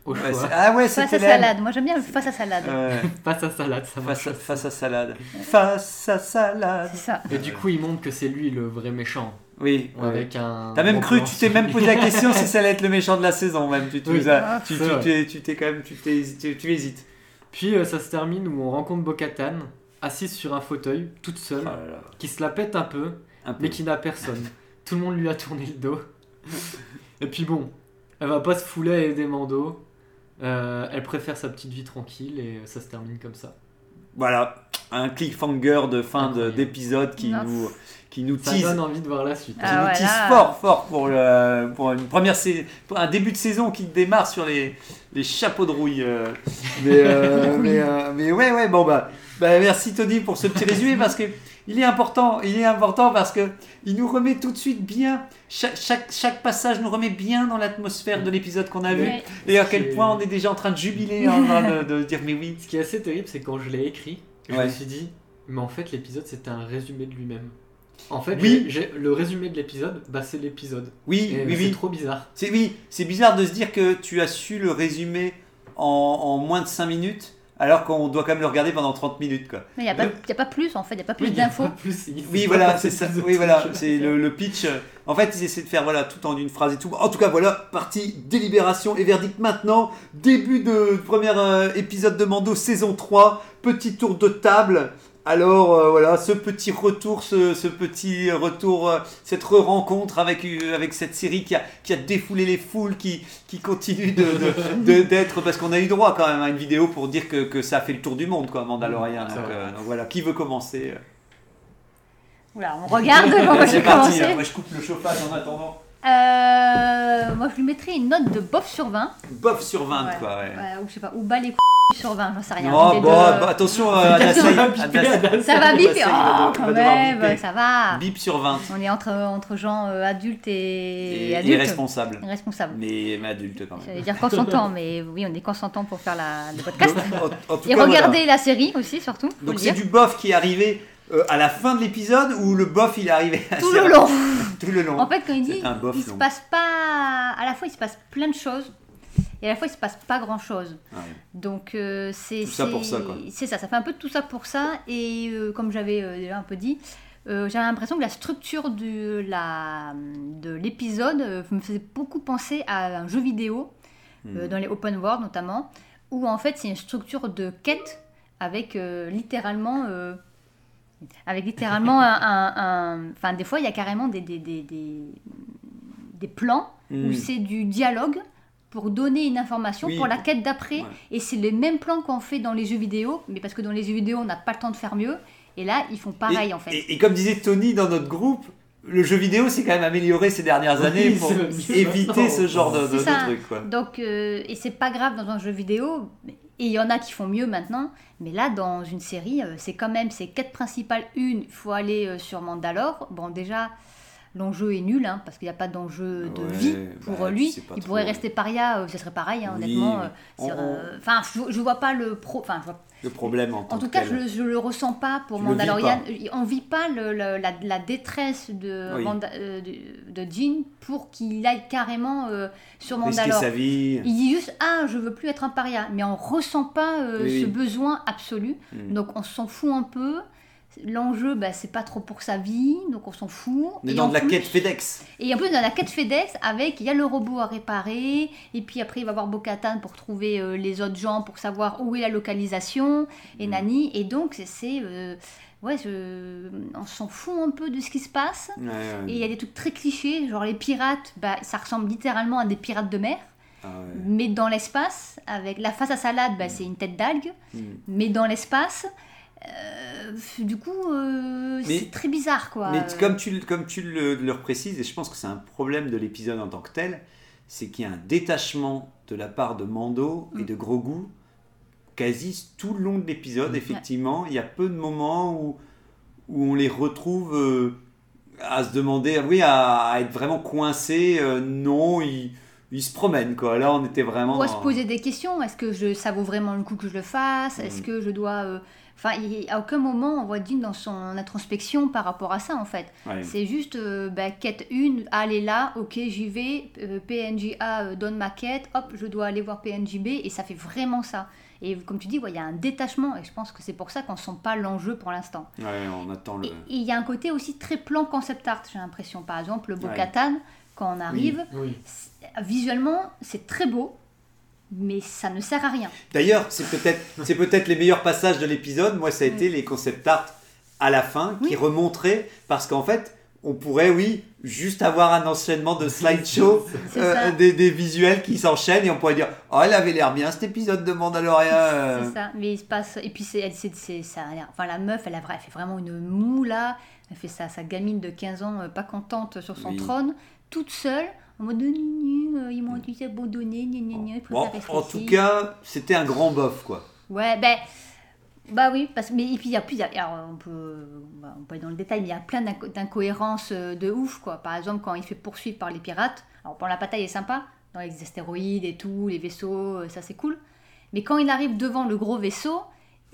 Speaker 2: au choix.
Speaker 1: ah ouais,
Speaker 3: Face à salade. Moi, j'aime bien le face à salade.
Speaker 1: Ouais. (laughs)
Speaker 2: Face à salade, ça marche.
Speaker 1: face, à, face à salade. Face à salade.
Speaker 3: C'est ça.
Speaker 2: Et du coup, il montre que c'est lui le vrai méchant.
Speaker 1: Oui. ouais.
Speaker 2: Avec un.
Speaker 1: T'as même cru,
Speaker 2: plan
Speaker 1: tu t'es même posé la question (laughs) si ça allait être le méchant de la saison même. Tu, tu,
Speaker 2: Oui.
Speaker 1: nous as-
Speaker 3: Ah,
Speaker 1: tu, tu, tu t'es quand même, tu, t'es- tu, tu hésites.
Speaker 2: Puis euh, ça se termine où on rencontre Bo-Katan, assise sur un fauteuil, toute
Speaker 1: Oh
Speaker 2: seule,
Speaker 1: là là.
Speaker 2: qui se la pète un peu,
Speaker 1: Un peu.
Speaker 2: mais qui n'a personne. Tout le monde lui a tourné le dos. Et puis bon, elle va pas se fouler à aider Mando. Euh, elle préfère sa petite vie tranquille et ça se termine comme ça.
Speaker 1: Voilà, un cliffhanger de fin de- d'épisode qui nous, qui nous
Speaker 2: Ça
Speaker 1: tease,
Speaker 2: donne envie de voir la suite.
Speaker 1: qui
Speaker 3: Ah
Speaker 1: nous tease
Speaker 3: là.
Speaker 1: fort, fort pour, le- pour une première sais- pour un début de saison qui démarre sur les, les chapeaux de rouille. euh. (laughs) Mais, euh, mais, euh, mais ouais, ouais, bon bah, bah, merci Tony pour ce petit résumé parce que il est important, il est important parce que il nous remet tout de suite bien. Chaque, chaque, chaque passage nous remet bien dans l'atmosphère de l'épisode qu'on a vu.
Speaker 3: Ouais.
Speaker 1: Et à quel point on est déjà en train de jubiler, en train de, de dire mais oui.
Speaker 2: Ce qui est assez terrible, c'est quand je l'ai écrit, je
Speaker 1: Ouais.
Speaker 2: me suis dit, mais en fait l'épisode c'était un résumé de lui-même. En fait,
Speaker 1: Oui.
Speaker 2: j'ai- le résumé de l'épisode, bah, c'est l'épisode.
Speaker 1: Oui,
Speaker 2: Et
Speaker 1: oui,
Speaker 2: c'est
Speaker 1: oui.
Speaker 2: trop bizarre.
Speaker 1: C'est oui, c'est bizarre de se dire que tu as su le résumer en, en moins de 5 minutes, alors qu'on doit quand même le regarder pendant 30 minutes. Quoi.
Speaker 3: Mais il n'y a, pas- y a pas plus, en fait. Il n'y a pas plus
Speaker 2: Oui,
Speaker 3: d'infos.
Speaker 1: Oui,
Speaker 2: c'est
Speaker 1: voilà, c'est ça. Oui, voilà,
Speaker 2: épisode.
Speaker 1: c'est le, le pitch. En fait, ils essaient de faire voilà tout en une phrase et tout. En tout cas, voilà, partie délibération et verdict maintenant. Début de premier euh, épisode de Mando, saison 3. Petit tour de table. Alors euh, voilà, ce petit retour, ce, ce petit retour, euh, cette rencontre avec, euh, avec cette série qui a, qui a défoulé les foules, qui, qui continue de, de- de- (laughs) d'être, parce qu'on a eu droit quand même à une vidéo pour dire que, que ça a fait le tour du monde, quoi, Mandalorian. Donc, euh, donc voilà, qui veut commencer?
Speaker 3: Oula, on regarde. (laughs) Je
Speaker 1: C'est parti, hein, moi je coupe le chauffage en attendant.
Speaker 3: Euh, moi, je lui mettrais une note de bof sur 20.
Speaker 1: Bof sur 20,
Speaker 3: Ouais.
Speaker 1: quoi, ouais.
Speaker 3: Ouais, ou je sais pas, ou bas les couilles sur 20, j'en sais rien.
Speaker 1: Oh, bon,
Speaker 3: deux.
Speaker 1: bah, attention, euh, Adassa, (laughs)
Speaker 2: Ça va biper,
Speaker 1: Adassa-.
Speaker 3: Ça va biper, oh, quand même, ça va.
Speaker 1: Bip sur 20.
Speaker 3: On est entre, entre gens euh, adultes et,
Speaker 1: Et
Speaker 3: adultes.
Speaker 1: irresponsable.
Speaker 3: Irresponsables.
Speaker 1: Mais, mais adulte quand même.
Speaker 3: J'allais dire consentant, (laughs) mais oui, on est consentant pour faire la, le podcast.
Speaker 1: En- en tout
Speaker 3: Et
Speaker 1: cas,
Speaker 3: regarder la série aussi, surtout.
Speaker 1: Donc c'est du bof qui est arrivé euh, à la fin de l'épisode ou le bof il est arrivé
Speaker 3: Tout
Speaker 1: assez
Speaker 3: le long. (laughs)
Speaker 1: Tout le long.
Speaker 3: En fait, quand il dit, il se passe pas. À la fois, il se passe plein de choses. Et à la fois, il se passe pas grand chose.
Speaker 1: Ouais.
Speaker 3: Donc, euh, c'est.
Speaker 1: Tout ça pour ça, quoi.
Speaker 3: C'est ça, ça fait un peu tout ça pour ça. Et euh, comme j'avais euh, déjà un peu dit, j'avais l'impression que la structure de la- de l'épisode me faisait beaucoup penser à un jeu vidéo,
Speaker 1: Hmm.
Speaker 3: dans les open world notamment, où en fait, c'est une structure de quête avec littéralement. Avec littéralement un, Enfin, des fois, il y a carrément des, des, des, des, des plans
Speaker 1: Hmm.
Speaker 3: où c'est du dialogue pour donner une information
Speaker 1: Oui.
Speaker 3: pour la quête d'après.
Speaker 1: Ouais.
Speaker 3: Et c'est les mêmes plans qu'on fait dans les jeux vidéo, mais parce que dans les jeux vidéo, on n'a pas le temps de faire mieux. Et là, ils font pareil
Speaker 1: et,
Speaker 3: en fait.
Speaker 1: Et, et comme disait Tony dans notre groupe, le jeu vidéo s'est quand même amélioré ces dernières
Speaker 2: Oui,
Speaker 1: années pour éviter ce genre de, de-
Speaker 3: C'est
Speaker 1: de
Speaker 3: ça.
Speaker 1: truc. Quoi.
Speaker 3: Donc, euh, et c'est pas grave dans un jeu vidéo, et il y en a qui font mieux maintenant, mais là, dans une série, euh, c'est quand même, c'est quête principale, une, il faut aller euh, sur Mandalore. Bon, déjà, l'enjeu est nul, hein, parce qu'il n'y a pas d'enjeu de
Speaker 1: Ouais,
Speaker 3: vie pour
Speaker 1: bah,
Speaker 3: euh, lui. Il
Speaker 1: trop.
Speaker 3: pourrait rester paria, euh, ce serait pareil, hein,
Speaker 1: Oui,
Speaker 3: honnêtement. euh,
Speaker 1: on-
Speaker 3: euh, Enfin, je, je vois pas le pro. Enfin, je vois
Speaker 1: Le problème en, tant
Speaker 3: En tout cas,
Speaker 1: tel.
Speaker 3: je, je le ressens pas pour
Speaker 1: Tu
Speaker 3: Mandalorian. On vit pas le- le- la, la détresse de,
Speaker 1: Oui.
Speaker 3: Manda- euh, de, de Jean pour qu'il aille carrément euh, sur Mandalore.
Speaker 1: sa vie.
Speaker 3: Il dit juste ah je veux plus être un paria, mais on ressent pas euh,
Speaker 1: Oui,
Speaker 3: ce
Speaker 1: oui.
Speaker 3: besoin absolu.
Speaker 1: Mm.
Speaker 3: Donc on s'en fout un peu. L'enjeu, bah, c'est pas trop pour sa vie, donc on s'en fout.
Speaker 1: On est
Speaker 3: Et
Speaker 1: dans de la
Speaker 3: plus-
Speaker 1: quête FedEx.
Speaker 3: et en plus, dans la quête FedEx, avec, il y a le robot à réparer, et puis après, il va voir Bo-Katan pour trouver euh, les autres gens, pour savoir où est la localisation, et
Speaker 1: Mm.
Speaker 3: Nani. Et donc, c'est- euh, ouais, je- on s'en fout un peu de ce qui se passe.
Speaker 1: Ouais, ouais.
Speaker 3: Et il y a des trucs très clichés, genre les pirates, bah, ça ressemble littéralement à des pirates de mer,
Speaker 1: Ah ouais.
Speaker 3: mais dans l'espace, avec la face à salade, bah, c'est une tête d'algue,
Speaker 1: Mm.
Speaker 3: mais dans l'espace. Euh, du coup, euh, c'est très bizarre quoi.
Speaker 1: Mais comme tu, le- comme tu le, le précises, et je pense que c'est un problème de l'épisode en tant que tel, c'est qu'il y a un détachement de la part de Mando et
Speaker 3: Mm.
Speaker 1: de Grogu quasi tout le long de l'épisode,
Speaker 2: Mm.
Speaker 1: effectivement. Il y a peu de moments où, où on les retrouve euh, à se demander, oui, à, à être vraiment coincés. non, ils, ils se promènent, quoi. Là, on était vraiment...
Speaker 3: À
Speaker 1: dans-
Speaker 3: se poser des questions. Est-ce que je, ça vaut vraiment le coup que je le fasse? Est-ce
Speaker 1: Mm.
Speaker 3: que je dois. euh, Enfin, il- à aucun moment on voit Dean dans son introspection par rapport à ça en fait.
Speaker 1: Ouais.
Speaker 3: C'est juste euh, bah, quête 1, aller là, ok j'y vais, euh, PNJ A euh, donne ma quête, hop je dois aller voir PNJ B et ça fait vraiment ça. Et comme tu dis, ouais, il y a un détachement et je pense que c'est pour ça qu'on sent pas l'enjeu pour l'instant.
Speaker 1: Ouais, on attend le...
Speaker 3: Et il y a un côté aussi très plan concept art, j'ai l'impression. Par exemple, le Bo-Katan, quand on arrive,
Speaker 2: Oui.
Speaker 3: visuellement c'est très beau, mais ça ne sert à rien.
Speaker 1: D'ailleurs, c'est peut-être c'est peut-être les meilleurs passages de l'épisode. Moi, ça a été les concept art à la fin qui
Speaker 3: Oui.
Speaker 1: remontraient parce qu'en fait, on pourrait, oui, juste avoir un enchaînement de slideshow, (laughs) euh, des, des visuels qui s'enchaînent et on pourrait dire, oh, elle avait l'air bien cet épisode de Mandalorian.
Speaker 3: C'est ça, mais il se passe. Et puis, c'est, elle, c'est, ça a l'air- enfin, la meuf, elle, a, elle fait vraiment une moue là. Elle fait ça, sa gamine de 15 ans, euh, pas contente sur son
Speaker 1: Oui.
Speaker 3: trône, toute seule, mode Gnu, gnu, euh, ils m'ont tous abandonné, gna, gna, gna, je
Speaker 1: Bon, en tout cas, c'était un grand bof, quoi.
Speaker 3: Ouais, ben. Bah oui, parce, mais et puis il y a plus, il y a- alors, on peut, bah, on peut aller dans le détail, mais il y a plein d'inco- d'incohérences euh, de ouf, quoi. Par exemple, quand il fait poursuivre par les pirates, alors pour la bataille est sympa, dans les astéroïdes et tout, les vaisseaux, euh, ça c'est cool. Mais quand il arrive devant le gros vaisseau,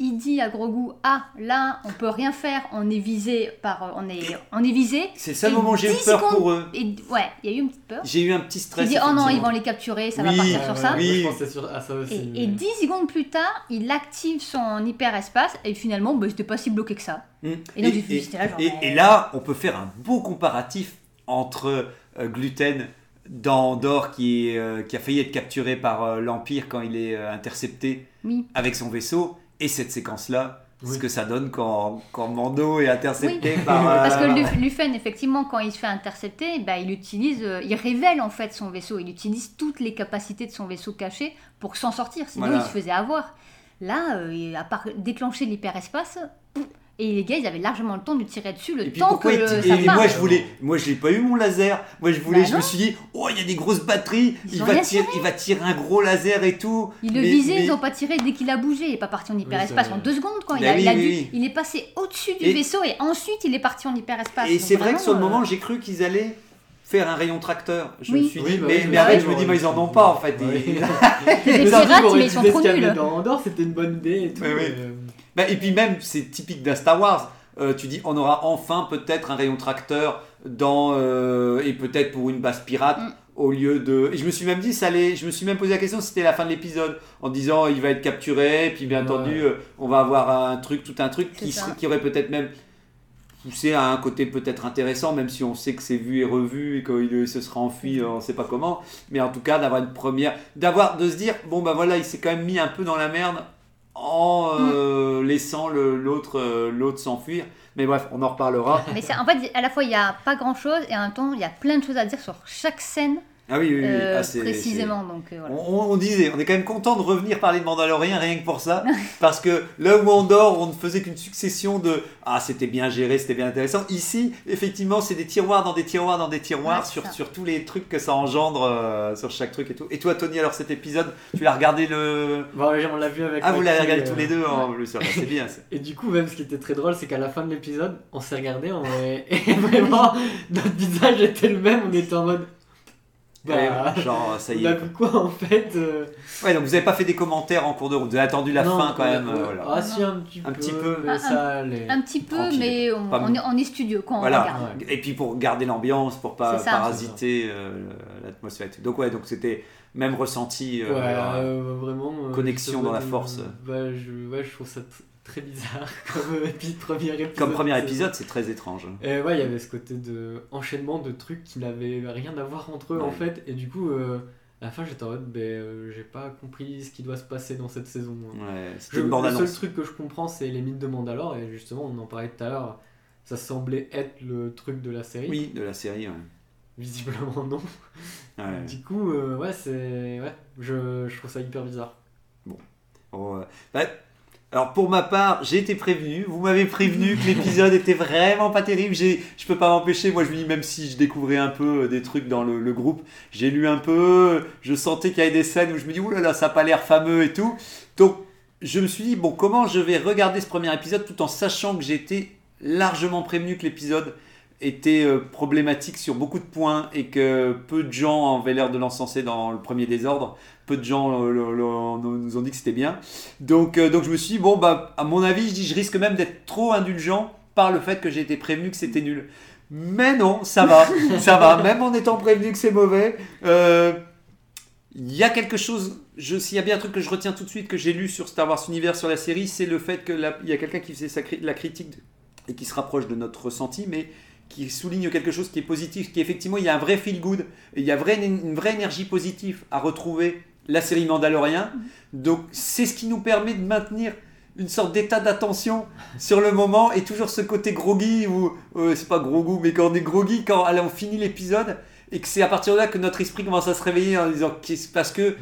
Speaker 3: il dit à Grogu, ah là, on peut rien faire, on est visé par, euh, on est, on est visé.
Speaker 1: C'est le seul
Speaker 3: Et
Speaker 1: moment où j'ai eu
Speaker 3: 10
Speaker 1: peur
Speaker 3: secondes-
Speaker 1: pour eux.
Speaker 3: Et ouais, il y a eu une petite peur.
Speaker 1: J'ai eu un petit
Speaker 3: Il
Speaker 1: stress.
Speaker 3: dit, oh non, ils vont les capturer, ça
Speaker 1: Oui,
Speaker 3: va partir sur ça.
Speaker 1: Oui.
Speaker 2: Je pensais sur, à ça aussi.
Speaker 3: Et,
Speaker 2: mais-
Speaker 3: et 10 secondes plus tard, il active son hyperespace et finalement, bah, c'était pas si bloqué que ça. Et donc, là, genre,
Speaker 1: et-
Speaker 3: mais-
Speaker 1: et là, on peut faire un beau comparatif entre euh, Gluten dans Andorre qui, est, euh, qui a failli être capturé par euh, l'Empire quand il est euh, intercepté
Speaker 3: Oui.
Speaker 1: avec son vaisseau et cette séquence-là ce que ça donne quand, quand Mando est intercepté
Speaker 3: Oui.
Speaker 1: par.
Speaker 3: Parce que
Speaker 1: euh,
Speaker 3: Lu- Lufen, effectivement, quand il se fait intercepter, bah, il utilise, euh, il révèle en fait son vaisseau. Il utilise toutes les capacités de son vaisseau caché pour s'en sortir. Sinon,
Speaker 1: Voilà.
Speaker 3: il se faisait avoir. Là, euh, à part déclencher l'hyperespace, et les gars, ils avaient largement le temps de lui tirer dessus le
Speaker 1: Et
Speaker 3: temps que le- ça
Speaker 1: et moi je voulais moi je l'ai pas eu mon laser moi je voulais
Speaker 3: Bah
Speaker 1: je me suis dit oh il y a des grosses batteries
Speaker 3: Ils
Speaker 1: il va tirer il va tirer un gros laser et tout
Speaker 3: Ils le visaient,
Speaker 1: mais-
Speaker 3: ils n'ont pas tiré dès qu'il a bougé. Il est pas parti en hyperespace en deux secondes. Quand il,
Speaker 1: Bah
Speaker 3: a,
Speaker 1: oui,
Speaker 3: il, a
Speaker 1: oui,
Speaker 3: dû-
Speaker 1: oui.
Speaker 3: il est passé au-dessus du
Speaker 1: Et-
Speaker 3: vaisseau et ensuite il est parti en hyperespace.
Speaker 1: et c'est vrai que sur le moment
Speaker 3: euh,
Speaker 1: j'ai cru qu'ils allaient faire un rayon tracteur je me suis
Speaker 2: Oui,
Speaker 1: dit
Speaker 2: bah
Speaker 1: mais,
Speaker 2: oui,
Speaker 1: mais
Speaker 2: bah
Speaker 1: après
Speaker 2: oui,
Speaker 1: je me dis mais ils en ont pas en fait
Speaker 3: des
Speaker 2: Les articles
Speaker 3: pirates, mais ils sont trop nuls.
Speaker 2: c'était une bonne idée et tout.
Speaker 1: Oui, oui.
Speaker 2: mais, euh,
Speaker 1: et puis même, c'est typique d'un Star Wars. Euh, tu dis, on aura enfin peut-être un rayon tracteur dans euh, et peut-être pour une base pirate
Speaker 3: Mm.
Speaker 1: au lieu de. Et je me suis même dit, ça allait. Je me suis même posé la question, si c'était la fin de l'épisode, en disant, il va être capturé, puis bien
Speaker 2: Ouais.
Speaker 1: entendu, euh, on va avoir un truc, tout un truc qui, serait- qui aurait peut-être même poussé à un côté peut-être intéressant, même si on sait que c'est vu et revu et qu'il se sera enfui, euh, on ne sait pas comment. Mais en tout cas, d'avoir une première, d'avoir, de se dire, bon bah voilà, il s'est quand même mis un peu dans la merde en euh, laissant l'autre euh, l'autre s'enfuir. Mais bref, on en reparlera.
Speaker 3: Mais en fait, à la fois, il n'y a pas grand-chose et en même temps, il y a plein de choses à dire sur chaque scène
Speaker 1: Ah oui, oui, oui.
Speaker 3: euh,
Speaker 1: ah, c'est-
Speaker 3: précisément. Donc, euh, voilà.
Speaker 1: On, disait, on est quand même content de revenir parler de Mandalorian rien que pour ça, (laughs) parce que là où on dort, on ne faisait qu'une succession de ah c'était bien géré, c'était bien intéressant. Ici, effectivement, c'est des tiroirs dans des tiroirs dans des tiroirs
Speaker 3: Ouais,
Speaker 1: sur,
Speaker 3: ça.
Speaker 1: sur tous les trucs que ça engendre euh, sur chaque truc et tout. Et toi, Tony, alors cet épisode, tu l'as regardé le
Speaker 2: Bon, ouais, on l'a vu avec.
Speaker 1: ah vous l'avez regardé
Speaker 2: euh,
Speaker 1: tous les deux en plus, voilà, c'est bien. ça.
Speaker 2: Et du coup, même ce qui était très drôle, c'est qu'à la fin de l'épisode, on s'est regardé on est- (laughs) et vraiment, notre visage était le même, on était en mode. Bah,
Speaker 1: genre ça y est.
Speaker 2: vu quoi en fait euh,
Speaker 1: Ouais, donc vous avez pas fait des commentaires en cours de route, vous avez attendu la
Speaker 2: non,
Speaker 1: fin quand
Speaker 2: a-
Speaker 1: même. euh, voilà.
Speaker 2: Ah, si, un petit
Speaker 1: Un
Speaker 2: peu.
Speaker 1: petit peu.
Speaker 2: Mais
Speaker 3: Un-
Speaker 2: ça allait.
Speaker 3: Un petit peu,
Speaker 1: Tranquille.
Speaker 3: mais on,
Speaker 1: Pas
Speaker 3: on est, on est studieux quand on
Speaker 1: Voilà.
Speaker 3: regarde.
Speaker 2: Ouais.
Speaker 1: Et puis pour garder l'ambiance, pour pas
Speaker 3: ça.
Speaker 1: parasiter euh, l'atmosphère. et tout. Donc ouais, donc c'était même ressenti. euh,
Speaker 2: Ouais,
Speaker 1: euh,
Speaker 2: euh, vraiment. euh,
Speaker 1: connexion dans la force.
Speaker 2: euh, Ouais, je, ouais, je trouve ça très bizarre (laughs) comme épi- premier épisode.
Speaker 1: comme premier
Speaker 2: de
Speaker 1: épisode, c'est très étrange.
Speaker 2: Et ouais, il y avait ce côté de enchaînement de trucs qui n'avaient rien à voir entre eux
Speaker 1: Ouais.
Speaker 2: en fait. Et du coup, euh, à la fin, j'étais en mode, ben, euh, j'ai pas compris ce qui doit se passer dans cette saison.
Speaker 1: Ouais, c'était
Speaker 2: Je-
Speaker 1: une
Speaker 2: le seul truc que je comprends, c'est les mythes de Mandalore. Et justement, on en parlait tout à l'heure. Ça semblait être le truc de la série.
Speaker 1: Oui, de la série. Ouais.
Speaker 2: Visiblement non.
Speaker 1: Ouais. (laughs)
Speaker 2: Du coup, euh, ouais, c'est. Ouais, je, je trouve ça hyper bizarre.
Speaker 1: Bon, euh, bah, alors pour ma part, j'ai été prévenu. Vous m'avez prévenu que l'épisode était vraiment pas terrible. J'ai, je peux pas m'empêcher. Moi, je me dis même si je découvrais un peu euh, des trucs dans le, groupe, j'ai lu un peu. Je sentais qu'il y avait des scènes où je me dis là, ça a pas l'air fameux et tout. Donc je me suis dit bon, comment je vais regarder ce premier épisode tout en sachant que été largement prévenu que l'épisode était euh, problématique sur beaucoup de points et que peu de gens avaient l'air de l'encenser dans le premier désordre. Peu de gens euh, nous ont dit que c'était bien. Donc, euh, donc je me suis dit, bon, bah, à mon avis, je dis, je risque même d'être trop indulgent par le fait que j'ai été prévenu que c'était nul. Mais non, ça va, (laughs) ça va. Même en étant prévenu que c'est mauvais, euh, il y a quelque chose. Je, s'il y a bien un truc que je retiens tout de suite que j'ai lu sur Star Wars Univers sur la série, c'est le fait que il y a quelqu'un qui faisait sa la critique et qui se rapproche de notre ressenti, mais qui souligne quelque chose qui est positif, qui effectivement il y a un vrai feel good, il y a vrai, une vraie énergie positive à retrouver la série Mandalorian. Donc c'est ce qui nous permet de maintenir une sorte d'état d'attention sur le moment et toujours ce côté groggy ou euh, c'est pas gros goût mais quand on est groggy quand allez, on finit l'épisode et que c'est à partir de là que notre esprit commence à se réveiller en disant parce que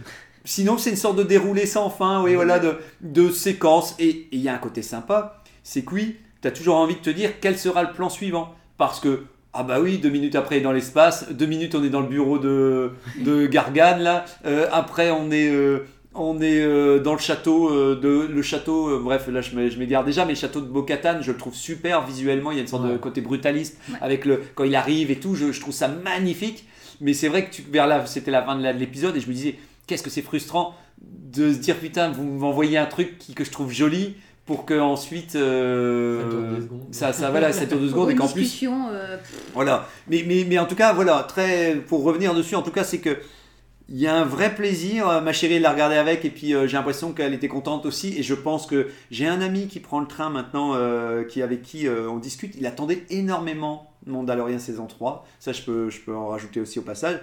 Speaker 1: sinon c'est une sorte de déroulé sans fin oui voilà de, de séquence et il y a un côté sympa c'est que oui tu as toujours envie de te dire quel sera le plan suivant parce que ah bah oui, deux minutes après, il est dans l'espace. Deux minutes, on est dans le bureau de, de (laughs) Gargane, là. Euh, après, on est, euh, on est euh, dans le château. euh, de, le château, euh, bref, là, je m'é- je m'égare déjà, mais le château de Bo-Katan, je le trouve super visuellement. Il y a une sorte de côté brutaliste avec le, quand il arrive et tout. Je, je trouve ça magnifique. Mais c'est vrai que tu, vers là, c'était la fin de l'épisode et je me disais, qu'est-ce que c'est frustrant de se dire, putain, vous m'envoyez un truc qui, que je trouve joli pour que ensuite euh,
Speaker 2: Ça
Speaker 1: ça, voilà ça dure deux
Speaker 3: Pour
Speaker 1: secondes et
Speaker 3: une
Speaker 1: qu'en plus
Speaker 3: discussion, euh,
Speaker 1: voilà. Mais, mais, mais en tout cas, voilà, très, pour revenir dessus, en tout cas, c'est que il y a un vrai plaisir. Euh, Ma chérie l'a regardé avec et puis euh, j'ai l'impression qu'elle était contente aussi. Et je pense que j'ai un ami qui prend le train maintenant, euh, qui, avec qui euh, on discute. Il attendait énormément Mandalorian saison 3. Ça, je peux, je peux en rajouter aussi au passage.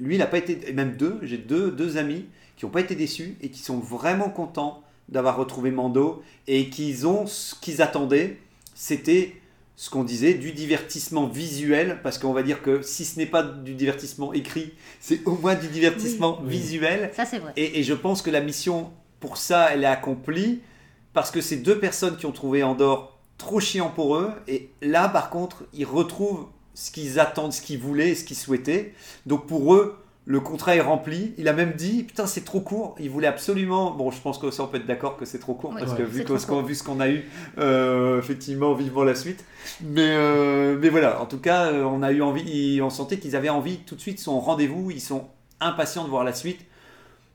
Speaker 1: Lui, il n'a pas été, et même deux, j'ai deux, deux amis qui n'ont pas été déçus et qui sont vraiment contents d'avoir retrouvé Mando et qu'ils ont ce qu'ils attendaient, c'était ce qu'on disait, du divertissement visuel, parce qu'on va dire que si ce n'est pas du divertissement écrit, c'est au moins du divertissement
Speaker 2: Oui.
Speaker 1: visuel.
Speaker 3: Ça, c'est vrai.
Speaker 1: Et, et je pense que la mission, pour ça, elle est accomplie, parce que c'est deux personnes qui ont trouvé Andorre trop chiant pour eux, et là, par contre, ils retrouvent ce qu'ils attendent, ce qu'ils voulaient, ce qu'ils souhaitaient. Donc pour eux, le contrat est rempli. Il a même dit, putain, c'est trop court. Il voulait absolument. Bon, je pense que ça, on peut être d'accord que c'est trop court,
Speaker 3: Oui,
Speaker 1: parce
Speaker 2: Ouais.
Speaker 1: que vu, vu ce qu'on a eu, euh, effectivement, vivement la suite. Mais, euh, mais voilà, en tout cas, euh, on a eu envie, on sentait qu'ils avaient envie tout de suite, au rendez-vous, ils sont impatients de voir la suite.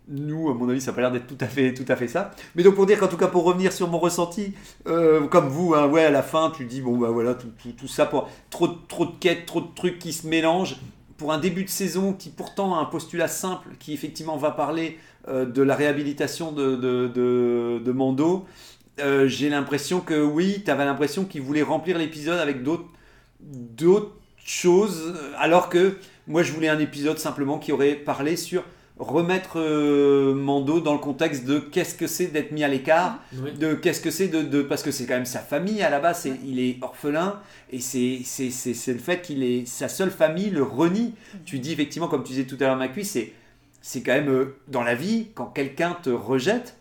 Speaker 1: Nous, à mon avis, ça n'a pas l'air d'être tout à fait, tout à fait ça. Mais donc pour dire qu'en tout cas, pour revenir sur mon ressenti, euh, comme vous, hein, ouais, à la fin, tu dis bon bah voilà, tout, tout, tout ça pour trop, trop de quêtes, trop de trucs qui se mélangent pour un début de saison qui pourtant a un postulat simple, qui effectivement va parler euh, de la réhabilitation de, Mando. euh, J'ai l'impression que oui, tu avais l'impression qu'il voulait remplir l'épisode avec d'autres choses, alors que moi je voulais un épisode simplement qui aurait parlé sur remettre euh, Mando dans le contexte de qu'est-ce que c'est d'être mis à l'écart,
Speaker 2: Oui.
Speaker 1: de qu'est-ce que c'est de, de- parce que c'est quand même sa famille à la base il est orphelin et c'est c'est c'est c'est le fait qu'il est sa seule famille le renie tu dis effectivement comme tu disais tout à l'heure Macui c'est c'est quand même euh, dans la vie quand quelqu'un te rejette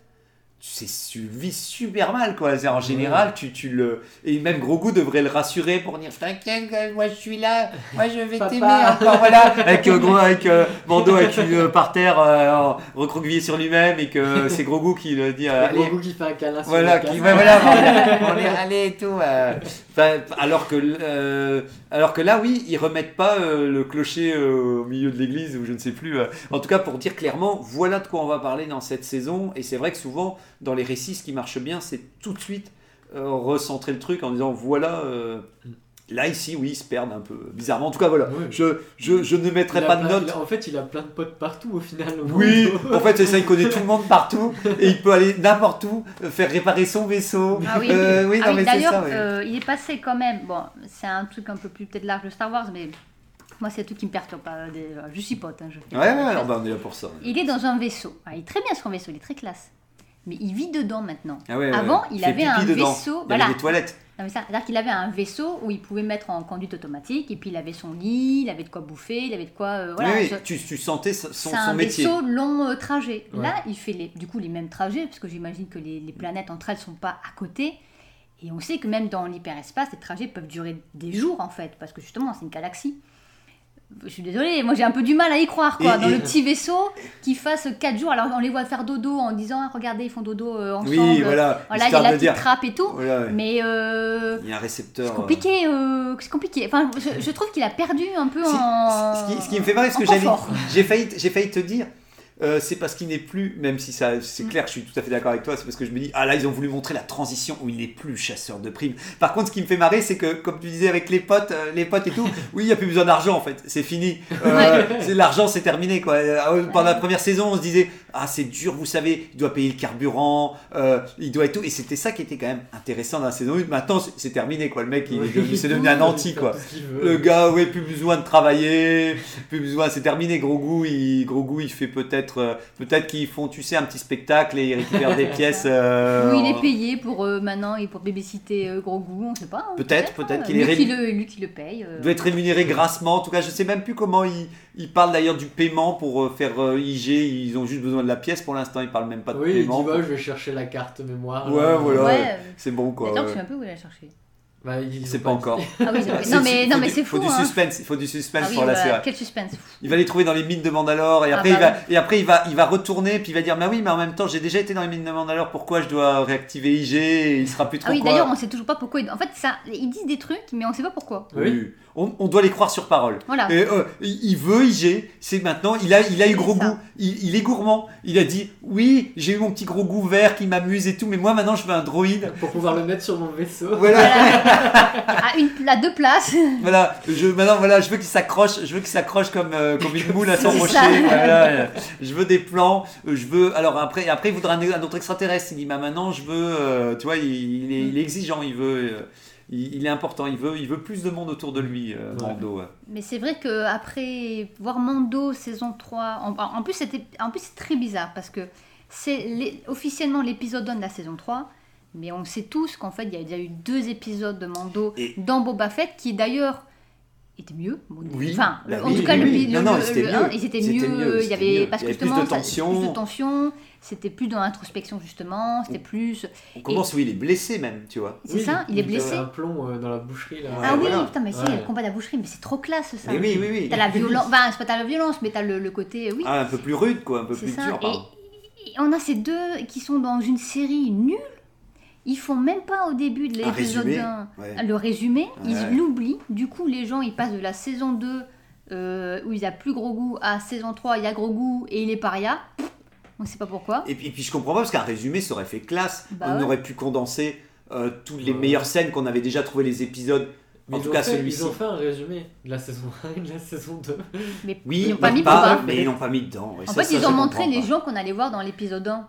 Speaker 1: tu, sais, tu vis super mal quoi C'est en général tu, tu le et même Grogu devrait le rassurer pour dire t'inquiète euh, moi je suis là moi je vais t'aimer encore voilà (laughs) avec euh, gros avec euh, Mando avec une euh, par terre euh, recroquevillé sur lui-même et que (laughs) c'est Grogu qui le dit euh,
Speaker 2: gros goût qui fait un câlin sur
Speaker 1: voilà, qui, ouais, voilà, (laughs) on est allé et tout. euh. Alors, que, euh, alors que là, oui, ils remettent pas euh, le clocher euh, au milieu de l'église ou je ne sais plus. euh. En tout cas, pour dire clairement, voilà de quoi on va parler dans cette saison. Et c'est vrai que souvent, dans les récits, ce qui marche bien, c'est tout de suite euh, recentrer le truc en disant voilà. euh, Là, ici, oui, ils se perdent un peu. Bizarrement. En tout cas, voilà. Je, je, je ne mettrai pas de
Speaker 2: plein-
Speaker 1: notes.
Speaker 2: a- en fait, il a plein de potes partout au final. au
Speaker 1: Oui,
Speaker 2: monde.
Speaker 1: en fait, c'est ça, il connaît tout le monde partout (laughs) et il peut aller n'importe où, euh, faire réparer son vaisseau.
Speaker 3: Ah oui,
Speaker 1: Euh, oui,
Speaker 3: Ah oui, d'ailleurs,
Speaker 1: ouais.
Speaker 3: euh, il est passé quand même. Bon, c'est un truc un peu plus peut-être large de Star Wars, mais moi, c'est un truc qui me perturbe pas. des- Je suis pote. hein, je fais
Speaker 1: Ouais,
Speaker 3: pas
Speaker 1: ouais, alors bah, on est là pour ça.
Speaker 3: Il est dans un vaisseau. Ah, il est très bien son vaisseau, il est très classe. Mais il vit dedans maintenant.
Speaker 1: Ah ouais, ouais.
Speaker 3: Avant, il avait un
Speaker 1: dedans.
Speaker 3: vaisseau.
Speaker 1: Il
Speaker 3: Voilà.
Speaker 1: avait des toilettes.
Speaker 3: C'est-à-dire qu'il avait un vaisseau où il pouvait mettre en conduite automatique, et puis il avait son lit, il avait de quoi bouffer, il avait de quoi. euh, voilà,
Speaker 1: oui, oui, tu, tu sentais son, son
Speaker 3: un
Speaker 1: métier.
Speaker 3: vaisseau long euh, trajet. Là, il fait les, du coup les mêmes trajets, parce que j'imagine que les, les planètes entre elles sont pas à côté. Et on sait que même dans l'hyperespace, les trajets peuvent durer des jours en fait, parce que justement c'est une galaxie. Je suis désolée, moi j'ai un peu du mal à y croire quoi,
Speaker 1: Et-
Speaker 3: dans
Speaker 1: et-
Speaker 3: le petit vaisseau qui fasse 4 jours. Alors on les voit faire dodo en disant Ah, regardez ils font dodo euh, ensemble.
Speaker 1: Oui, voilà.
Speaker 3: Voilà, il y a la petite trappe et tout.
Speaker 1: Voilà, ouais.
Speaker 3: Mais euh,
Speaker 1: Il y a un récepteur.
Speaker 3: c'est
Speaker 1: euh,
Speaker 3: compliqué, euh, c'est compliqué. Enfin, je, je trouve qu'il a perdu un peu en.
Speaker 1: ce, qui, ce qui me fait marrer, ce
Speaker 3: en
Speaker 1: que j'avais, j'ai failli, j'ai failli te dire, euh, c'est parce qu'il n'est plus, même si ça, c'est clair, je suis tout à fait d'accord avec toi, c'est parce que je me dis, ah là, ils ont voulu montrer la transition où il n'est plus chasseur de primes. Par contre, ce qui me fait marrer, c'est que, comme tu disais avec les potes, euh, les potes et tout, (laughs) oui, il n'y a plus besoin d'argent en fait, c'est fini. Euh, l'argent, c'est terminé quoi. Pendant la première saison, on se disait, ah, c'est dur, vous savez, il doit payer le carburant, euh, il doit et tout, et c'était ça qui était quand même intéressant dans la saison 1. Maintenant, c'est, terminé quoi, le mec, il est devenu, c'est devenu un anti quoi.
Speaker 2: Il.
Speaker 1: Le gars, ouais, plus besoin de travailler, plus besoin, c'est terminé. Gros goût, il, gros goût, il fait peut-être, euh, peut-être qu'ils font, tu sais, un petit spectacle et ils récupèrent des (laughs) pièces. euh,
Speaker 3: Oui, il est payé pour euh, maintenant et pour babysitter euh, Gros Goût, on sait pas. hein,
Speaker 1: Peut-être, peut-être
Speaker 3: hein.
Speaker 1: qu'il
Speaker 3: lui
Speaker 1: est
Speaker 3: qui
Speaker 1: rému-
Speaker 3: le, lui qui le paye. euh.
Speaker 1: Il doit être rémunéré grassement. En tout cas, je sais même plus comment il, il parle d'ailleurs du paiement pour euh, faire euh, IG. Ils ont juste besoin de la pièce pour l'instant. Ils parlent même pas de
Speaker 2: Oui, il dit
Speaker 1: paiement.
Speaker 2: bah, je vais chercher la carte mémoire.
Speaker 1: Ouais,
Speaker 2: là.
Speaker 1: voilà.
Speaker 3: Ouais, euh,
Speaker 1: C'est bon quoi.
Speaker 3: D'ailleurs, je sais un peu où il a cherché.
Speaker 2: Bah, ils
Speaker 1: C'est pas
Speaker 2: dit.
Speaker 1: encore.
Speaker 3: Ah oui, (laughs) non mais,
Speaker 1: faut
Speaker 3: non, mais c'est
Speaker 1: faut
Speaker 3: fou.
Speaker 1: du
Speaker 3: hein.
Speaker 1: suspense. Il faut du suspense
Speaker 3: Ah oui,
Speaker 1: pour la
Speaker 3: voilà,
Speaker 1: série.
Speaker 3: quel suspense.
Speaker 1: Il va les trouver dans les mines de Mandalore et
Speaker 3: Ah
Speaker 1: après,
Speaker 3: bah
Speaker 1: il, va, et après il, va, il va retourner puis il va dire bah oui mais en même temps j'ai déjà été dans les mines de Mandalore pourquoi je dois réactiver IG et il sera plus trop
Speaker 3: Ah oui, d'ailleurs, on sait toujours pas pourquoi. ils- En fait, ça, ils disent des trucs, mais on sait pas pourquoi.
Speaker 2: Oui.
Speaker 1: On, on doit les croire sur parole.
Speaker 3: Voilà.
Speaker 1: Et, euh, il il veut IG, c'est maintenant, il a, il a eu gros
Speaker 3: ça.
Speaker 1: goût, il, il est gourmand. Il a dit oui, j'ai eu mon petit gros goût vert qui m'amuse et tout, mais moi maintenant je veux un droïde.
Speaker 2: Pour pouvoir le mettre sur mon vaisseau.
Speaker 1: Voilà,
Speaker 3: À, une, à deux places.
Speaker 1: voilà, je, maintenant voilà, je veux qu'il s'accroche, je veux qu'il s'accroche comme, euh, comme une moule à son rocher. Voilà, euh, je veux des plans, euh, je veux. Alors après, après il voudra un, un autre extraterrestre. Il dit bah maintenant je veux, euh, tu vois, il, il est, il est exigeant, il veut. Il, il est important, il veut, il veut plus de monde autour de lui, euh,
Speaker 2: Ouais.
Speaker 1: Mando.
Speaker 3: Mais c'est vrai que après voir Mando saison 3, en, en plus c'était en plus c'est très bizarre parce que c'est officiellement l'épisode 1 de la saison 3, mais on sait tous qu'en fait, il y a déjà eu deux épisodes de Mando
Speaker 1: Et-
Speaker 3: dans Boba Fett qui d'ailleurs étaient mieux. Bon,
Speaker 1: Oui,
Speaker 3: Enfin,
Speaker 1: bah
Speaker 3: en
Speaker 1: oui,
Speaker 3: tout cas,
Speaker 1: oui,
Speaker 3: le,
Speaker 1: oui.
Speaker 3: le-
Speaker 1: Non, non,
Speaker 3: le- le
Speaker 1: mieux.
Speaker 3: 1, ils étaient mieux.
Speaker 1: mieux,
Speaker 3: il y avait,
Speaker 1: mieux.
Speaker 3: parce
Speaker 1: Il y avait plus
Speaker 3: justement,
Speaker 1: de
Speaker 3: ça-
Speaker 1: tension.
Speaker 3: plus de tension, c'était plus dans l'introspection justement, c'était plus.
Speaker 1: On commence où il est blessé même, tu vois.
Speaker 3: C'est ça, il est blessé.
Speaker 2: a un plomb euh, dans la boucherie là.
Speaker 3: Ah oui,
Speaker 1: voilà.
Speaker 3: putain, mais si,
Speaker 2: Ouais.
Speaker 3: le combat de la boucherie, mais c'est trop classe ça.
Speaker 1: Mais oui, oui, oui.
Speaker 3: T'as la (laughs) violence, enfin, c'est pas t'as la violence, mais t'as le, le côté, oui,
Speaker 1: Ah, un peu plus rude, quoi, un peu plus
Speaker 3: ça.
Speaker 1: dur.
Speaker 3: Et, et on a ces deux qui sont dans une série nulle. Ils font même pas au début de l'épisode
Speaker 1: résumé,
Speaker 3: 1
Speaker 1: ouais.
Speaker 3: le résumé,
Speaker 1: Ouais.
Speaker 3: ils l'oublient. Du coup, les gens ils passent de la saison 2 euh, où il y a plus gros goût à saison 3, il y a gros goût et il est paria. On sait pas pourquoi.
Speaker 1: Et puis, et puis je comprends pas parce qu'un résumé ça aurait fait classe.
Speaker 3: Bah
Speaker 1: on
Speaker 3: ouais.
Speaker 1: aurait pu condenser euh, toutes les meilleures scènes qu'on avait déjà trouvé les épisodes.
Speaker 2: Mais
Speaker 1: En
Speaker 2: ils
Speaker 1: tout cas, celui-ci.
Speaker 2: Ils ont fait un résumé de la saison (laughs) 1 et de la saison 2.
Speaker 3: Mais
Speaker 1: Oui,
Speaker 3: ils n'ont pas
Speaker 1: mais
Speaker 3: mis
Speaker 1: pas-
Speaker 3: Boba.
Speaker 1: mais ils l'ont pas mis dedans. ouais.
Speaker 3: En
Speaker 1: Ça,
Speaker 3: fait,
Speaker 1: ça,
Speaker 3: ils ont montré les
Speaker 1: pas.
Speaker 3: gens qu'on allait voir dans l'épisode 1.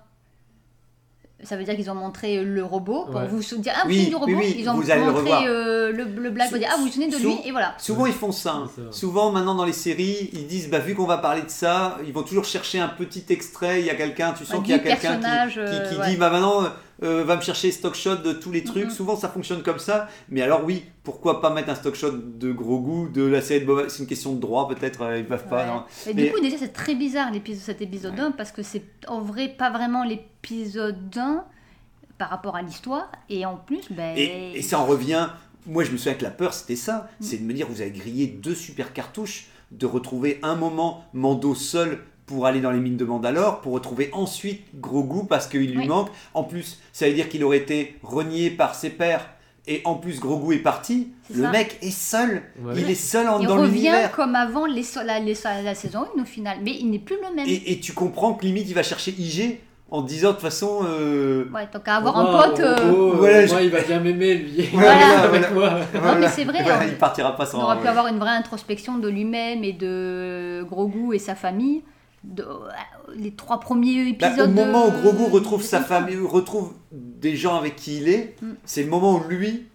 Speaker 3: Ça veut dire qu'ils ont montré le robot pour
Speaker 2: Ouais.
Speaker 3: vous sou- dire Ah, vous
Speaker 1: Oui,
Speaker 3: souvenez du robot
Speaker 1: oui, oui,
Speaker 3: Ils ont
Speaker 1: vous allez le
Speaker 3: montré euh, le, le black pour dire Ah, vous vous souvenez de lui
Speaker 1: Sou-
Speaker 3: Et voilà.
Speaker 1: Souvent ils font ça. Souvent maintenant dans les séries, ils disent bah vu qu'on va parler de ça, ils vont toujours chercher un petit extrait. Il y a quelqu'un, tu sens qu'il y a quelqu'un qui,
Speaker 3: euh,
Speaker 1: qui
Speaker 3: ouais.
Speaker 1: dit bah maintenant euh, va me chercher stock shot de tous les trucs.
Speaker 3: Mhm.
Speaker 1: Souvent ça fonctionne comme ça. Mais alors oui, pourquoi pas mettre un stock shot de gros goût de la série de Boba C'est une question de droit peut-être. euh, ils peuvent pas.
Speaker 3: Ouais.
Speaker 1: non.
Speaker 3: Et
Speaker 1: Mais-
Speaker 3: du coup, déjà, c'est très bizarre l'épisode, cet épisode 1 parce que c'est en vrai pas vraiment l'épisode 1 par rapport à l'histoire. Et en plus, ben.
Speaker 1: Et, et ça en revient. Moi, je me souviens que la peur, c'était ça.
Speaker 3: Mm.
Speaker 1: C'est de me dire, vous avez grillé deux super cartouches, de retrouver un moment Mando seul pour aller dans les mines de Mandalore, pour retrouver ensuite Gros Goût parce qu'il lui
Speaker 3: Oui.
Speaker 1: manque. En plus, ça veut dire qu'il aurait été renié par ses pères. Et en plus, Gros Goût est parti. Le
Speaker 3: ça.
Speaker 1: mec est seul.
Speaker 2: Ouais.
Speaker 1: Il est seul en,
Speaker 3: il
Speaker 1: dans
Speaker 3: revient
Speaker 1: l'univers.
Speaker 3: comme avant les, so- la, les- la saison 1 au final, mais il n'est plus le même.
Speaker 1: Et, et tu comprends que limite, il va chercher IG en disant de toute façon. euh,
Speaker 3: Ouais, tant qu'à avoir
Speaker 2: Oh,
Speaker 3: un pote. euh,
Speaker 2: oh, oh,
Speaker 1: Voilà,
Speaker 2: moi, il va bien m'aimer lui.
Speaker 1: Voilà, (laughs)
Speaker 2: avec moi.
Speaker 3: Non, mais c'est vrai,
Speaker 1: voilà,
Speaker 3: hein.
Speaker 1: il partira pas
Speaker 3: On
Speaker 1: sans.
Speaker 3: aurait pu
Speaker 1: ouais.
Speaker 3: avoir une vraie introspection de lui-même et de Grogu et sa famille. De, les trois premiers
Speaker 1: Bah,
Speaker 3: épisodes.
Speaker 1: au moment où Grogu retrouve sa famille, retrouve des gens avec qui il est,
Speaker 3: Mm.
Speaker 1: c'est le moment où lui,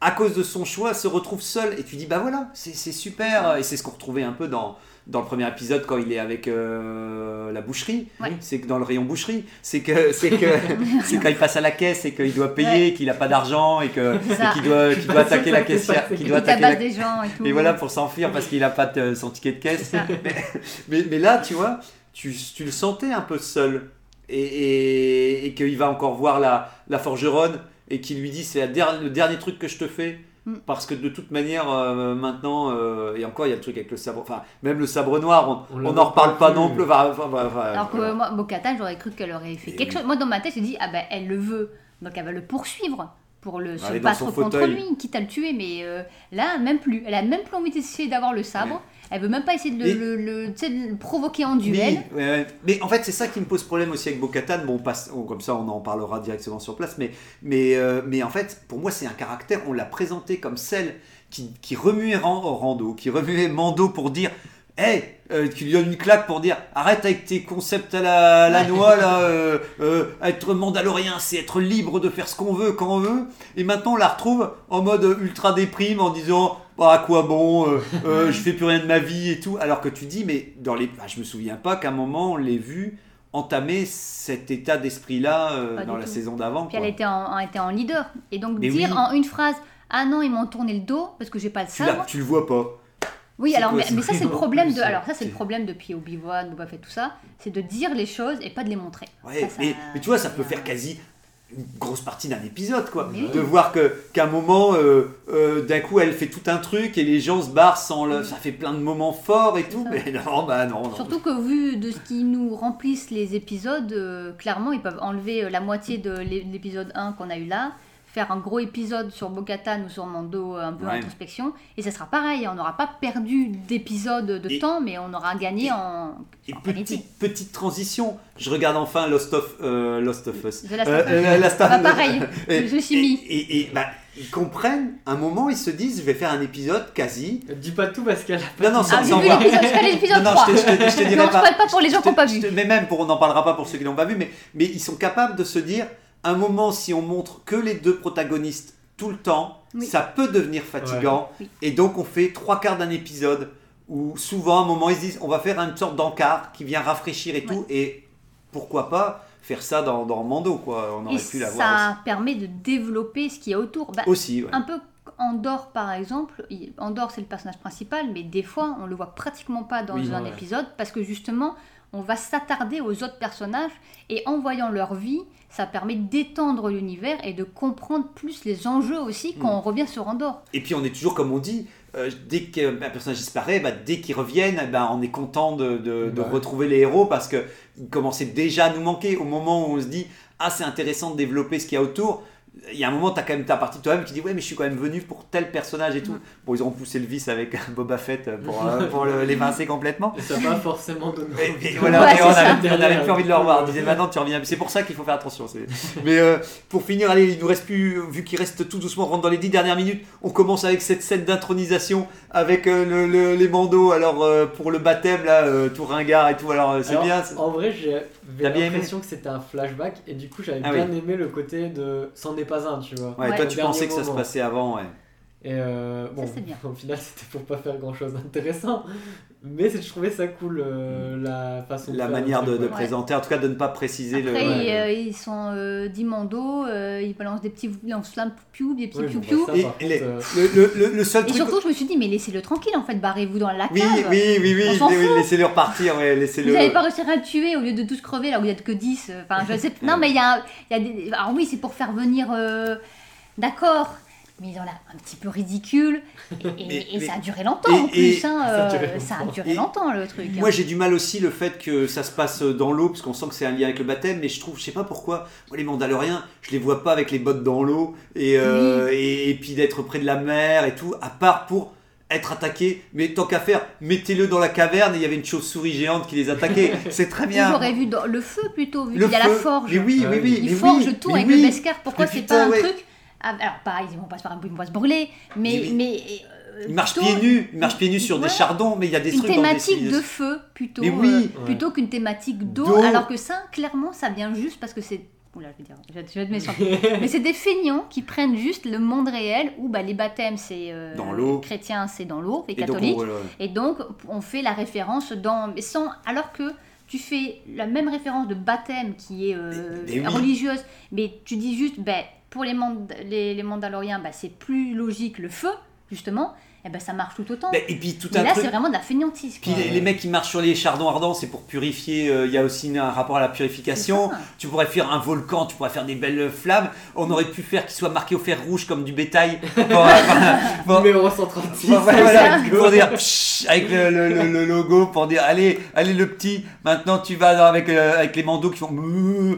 Speaker 1: à cause de son choix, se retrouve seul. Et tu dis, bah voilà, c'est c'est super. Et c'est ce qu'on retrouvait un peu dans, dans le premier épisode quand il est avec euh, la boucherie.
Speaker 3: Ouais.
Speaker 1: C'est que dans le rayon boucherie, c'est que c'est que (laughs) c'est quand il passe à la caisse et qu'il doit payer, qu'il n'a pas d'argent et que qu'il doit, (laughs) qu'il doit attaquer la caissière, qu'il
Speaker 3: Il
Speaker 1: doit attaquer la
Speaker 3: des gens et tout.
Speaker 1: et voilà pour s'enfuir parce qu'il n'a pas de- son ticket de caisse. Mais, mais, mais là, tu vois, tu, tu le sentais un peu seul. Et, et, et qu'il va encore voir la, la forgeronne et qu'il lui dit c'est der- le dernier truc que je te fais.
Speaker 3: Mm.
Speaker 1: Parce que de toute manière, euh, maintenant, euh, et encore, il y a le truc avec le sabre, enfin, même le sabre noir, on n'en reparle
Speaker 2: pas
Speaker 1: non plus. Enfin, enfin, enfin,
Speaker 3: Alors que
Speaker 1: voilà.
Speaker 3: moi, Bo-Katan, j'aurais cru qu'elle aurait fait
Speaker 1: Et
Speaker 3: quelque
Speaker 1: oui.
Speaker 3: chose. Moi, dans ma tête, j'ai dit, ah ben, elle le veut. Donc, elle va le poursuivre pour le, se
Speaker 1: Aller dans
Speaker 3: battre contre
Speaker 1: fauteuil.
Speaker 3: lui, quitte à le tuer. Mais euh, là, même plus. Elle a même plus envie d'essayer d'avoir le sabre. Elle veut même pas essayer de le,
Speaker 1: Et-
Speaker 3: le- le- tu sais, de le provoquer en duel.
Speaker 1: Oui, ouais, ouais. Mais en fait, c'est ça qui me pose problème aussi avec Bo-Katan. Bon, on passe, on- comme ça, on en parlera directement sur place. Mais, mais, euh, mais en fait, pour moi, c'est un caractère. On l'a présenté comme celle qui, qui remuait Ran- Rando, qui remuait Mando pour dire. Hé, qui lui donne une claque pour dire arrête avec tes concepts à la, la noix là, (laughs) euh, euh, être mandalorien c'est être libre de faire ce qu'on veut quand on veut. Et maintenant on la retrouve en mode ultra déprime en disant bah, à quoi bon, euh, euh, (laughs) je fais plus rien de ma vie et tout. Alors que tu dis mais dans les, bah, je me souviens pas qu'à un moment on l'ait vu entamer cet état d'esprit là dans la
Speaker 3: tout.
Speaker 1: saison d'avant.
Speaker 3: Puis elle était en, était en leader. Et donc,
Speaker 1: Mais
Speaker 3: dire
Speaker 1: oui.
Speaker 3: en une phrase, ah non, ils m'ont tourné le dos parce que j'ai pas le
Speaker 1: Tu,
Speaker 3: sabre.
Speaker 1: tu le vois pas.
Speaker 3: Oui, alors, mais, ça, c'est le problème de. Alors, ça, c'est le problème depuis Obi-Wan, Boba Fett, tout ça. C'est de dire les choses et pas de les montrer.
Speaker 1: Ouais,
Speaker 3: Ça, ça-
Speaker 1: mais, mais tu vois, ça peut faire quasi une grosse partie d'un épisode, quoi.
Speaker 3: Oui.
Speaker 1: De voir que qu'à un moment, euh, euh, d'un coup, elle fait tout un truc et les gens se barrent sans le. Ça fait plein de moments forts et tout, mais (laughs) non, bah non, non.
Speaker 3: Surtout que vu de ce qui nous remplissent les épisodes, euh, clairement, ils peuvent enlever la moitié de l'é- l'épisode 1 qu'on a eu là, faire un gros épisode sur Bo-Katan ou sur Mando, euh, un peu
Speaker 1: Ouais.
Speaker 3: introspection, et ça sera pareil, on n'aura pas perdu d'épisodes de
Speaker 1: Et-
Speaker 3: temps, mais on aura gagné
Speaker 1: et-
Speaker 3: en,
Speaker 1: Et
Speaker 3: en
Speaker 1: petite, petite transition, je regarde enfin Lost of, euh, Lost of Us.
Speaker 3: The Last
Speaker 1: Euh,
Speaker 3: of Us.
Speaker 1: euh, Last of
Speaker 3: Bah,
Speaker 1: Us.
Speaker 3: pareil, (laughs)
Speaker 1: Et-
Speaker 3: je suis mis.
Speaker 1: Et, et- et, bah, ils comprennent, un moment, ils se disent, je vais faire un épisode quasi.
Speaker 2: Dis pas tout parce qu'elle a pas.
Speaker 1: Non, non, sans,
Speaker 3: Ah,
Speaker 1: sans
Speaker 3: vu
Speaker 1: voir.
Speaker 3: l'épisode,
Speaker 1: Non, non,
Speaker 3: 3.
Speaker 1: je te- je te- je te dirai
Speaker 3: Non,
Speaker 1: pas.
Speaker 3: pas pour les gens qui n'ont pas vu.
Speaker 1: te- Mais même pour on n'en parlera pas pour ceux qui l'ont pas vu, mais, mais ils sont capables de se dire un moment si on montre que les deux protagonistes tout le temps,
Speaker 3: Oui.
Speaker 1: ça peut devenir fatigant. Et donc on fait trois quarts d'un épisode où souvent à un moment ils se disent on va faire une sorte d'encart qui vient rafraîchir et tout. Et pourquoi pas faire ça dans, dans Mando, quoi. On aurait
Speaker 3: Et
Speaker 1: pu l'avoir
Speaker 3: ça permet de développer ce qu'il y a autour. Bah,
Speaker 1: aussi. Ouais.
Speaker 3: Un peu Andorre, par exemple. Andorre, c'est le personnage principal, mais des fois, on le voit pratiquement pas dans
Speaker 2: Oui,
Speaker 3: un épisode parce que justement, on va s'attarder aux autres personnages et en voyant leur vie, ça permet d'étendre l'univers et de comprendre plus les enjeux aussi quand
Speaker 1: Mm.
Speaker 3: on revient sur Andorre.
Speaker 1: Et puis on est toujours, comme on dit, euh, dès qu'un personnage disparaît, bah, dès qu'ils reviennent, eh ben, on est content de, de- retrouver les héros parce qu'ils commençaient déjà à nous manquer. Au moment où on se dit, ah c'est intéressant de développer ce qu'il y a autour, il y a un moment, tu as quand même ta partie de toi-même qui dit, ouais, mais je suis quand même venu pour tel personnage et tout. Bon, ils auront poussé le vice avec (laughs) Boba Fett pour, euh, pour le- l'évincer complètement.
Speaker 2: Et ça va forcément donner
Speaker 1: Et,
Speaker 2: envie
Speaker 1: et
Speaker 2: de-
Speaker 1: voilà,
Speaker 3: Ouais,
Speaker 1: et
Speaker 3: c'est
Speaker 1: on
Speaker 3: ça.
Speaker 1: avait, on avait plus envie de le revoir. On disait maintenant tu reviens. C'est pour ça qu'il faut faire attention. c'est- Mais euh, pour finir, allez, il nous reste plus, vu qu'il reste tout doucement, on rentre dans les dix dernières minutes. On commence avec cette scène d'intronisation avec euh, le- le- les bandeaux. Alors euh, pour le baptême là, euh, tout ringard et tout. Alors euh, c'est
Speaker 2: Alors,
Speaker 1: bien. c'est-
Speaker 2: En vrai, j'avais l'impression que c'était un flashback et du coup, j'avais
Speaker 1: Ah
Speaker 2: bien
Speaker 1: oui.
Speaker 2: aimé le côté de c'en pas un, tu vois.
Speaker 1: Ouais,
Speaker 3: Ouais.
Speaker 1: toi tu pensais que ça se passait avant, ouais.
Speaker 2: Et euh, bon,
Speaker 3: bien.
Speaker 2: au final, (laughs) c'était pour pas faire grand chose d'intéressant. Mais c'est- je trouvais ça cool, euh, la façon
Speaker 1: La
Speaker 2: faire
Speaker 1: manière
Speaker 2: le
Speaker 1: de, de
Speaker 2: ouais.
Speaker 1: présenter, en tout cas de ne pas préciser
Speaker 3: Après,
Speaker 1: le.
Speaker 3: ils,
Speaker 2: ouais.
Speaker 3: euh, ils sont euh, d'Imando, euh, ils balancent des petits lance-flammes piou, des petits
Speaker 2: Oui,
Speaker 3: piou piou.
Speaker 2: bah,
Speaker 1: Et
Speaker 2: par
Speaker 1: les-
Speaker 2: contre,
Speaker 1: Le, le- le- le seul
Speaker 3: Et
Speaker 1: truc.
Speaker 3: surtout, je me suis dit, mais laissez-le tranquille en fait, barrez-vous dans la cave.
Speaker 1: Oui, oui, oui, oui, laissez-le repartir, ouais, laissez-le.
Speaker 3: Vous n'avez pas réussi à le tuer au lieu de tous crever là où il n'y a que 10. euh, Enfin, je sais (laughs) pas. Non, mais il y a, il y a des. Alors, oui, c'est pour faire venir. euh, D'accord. Mais ils ont l'air un petit peu ridicule. Et, et- (laughs)
Speaker 1: Mais-
Speaker 3: et
Speaker 1: mais-
Speaker 3: ça a duré longtemps
Speaker 1: et-
Speaker 3: en plus. hein,
Speaker 2: ça a duré
Speaker 3: euh, ça a
Speaker 2: longtemps.
Speaker 3: duré
Speaker 1: Et-
Speaker 3: longtemps le truc. hein.
Speaker 1: Moi j'ai du mal aussi le fait que ça se passe dans l'eau, parce qu'on sent que c'est un lien avec le baptême, mais je trouve, je sais pas pourquoi, moi les Mandaloriens, je les vois pas avec les bottes dans l'eau, et, euh, et, et puis d'être près de la mer et tout, à part pour être attaqué, mais tant qu'à faire, mettez-le dans la caverne et il y avait une chauve-souris géante qui les attaquait, (laughs) c'est très bien.
Speaker 3: J'aurais vu dans le feu plutôt, vu qu'il y a la forge.
Speaker 1: Mais oui, oui, oui.
Speaker 3: Ils
Speaker 1: mais
Speaker 3: forgent
Speaker 1: oui,
Speaker 3: tout avec
Speaker 1: oui.
Speaker 3: le Beskar. Pourquoi c'est pas un
Speaker 1: ouais.
Speaker 3: truc Ah, Alors, pareil, ils vont pas se, faire- ils vont pas se brûler, mais.
Speaker 1: Mais-
Speaker 3: mais euh,
Speaker 1: Il marche
Speaker 3: plutôt
Speaker 1: pieds nus, pieds nus sur
Speaker 3: Ouais.
Speaker 1: des chardons, mais il y a des
Speaker 3: Une
Speaker 1: trucs dans des
Speaker 3: thématique de feu plutôt,
Speaker 1: oui.
Speaker 3: euh,
Speaker 2: Ouais.
Speaker 3: plutôt qu'une thématique d'eau, alors que ça, clairement, ça vient juste parce que c'est. Oula, je vais dire, je vais je vais méchant. (laughs) Mais c'est des feignants qui prennent juste le monde réel où bah, les baptêmes, c'est. euh,
Speaker 1: Dans l'eau.
Speaker 3: Chrétiens, c'est dans l'eau, et,
Speaker 1: donc,
Speaker 3: catholiques. Et donc, on fait la référence dans. mais sans, alors que tu fais la même référence de baptême qui est euh,
Speaker 1: Mais- mais oui.
Speaker 3: religieuse, mais tu dis juste, ben, pour les, Mand- les, Mandaloriens, ben, c'est plus logique le feu, justement, et ben ça marche tout autant.
Speaker 1: Et puis tout
Speaker 3: Mais
Speaker 1: un
Speaker 3: là,
Speaker 1: truc.
Speaker 3: c'est vraiment de la feignantise.
Speaker 1: Puis les, les mecs qui marchent sur les chardons ardents, c'est pour purifier. euh, Il y a aussi un rapport à la purification. Tu pourrais faire un volcan, tu pourrais faire des belles flammes. On aurait pu faire qu'il soit marqué au fer rouge comme du bétail. (laughs) Pour, euh, pour-
Speaker 2: Numéro 136.
Speaker 1: pour- voilà,
Speaker 3: ça.
Speaker 1: pour dire pshh, avec le, le- le- le logo pour dire allez allez le petit maintenant tu vas dans- avec euh, avec les mandos qui font (laughs)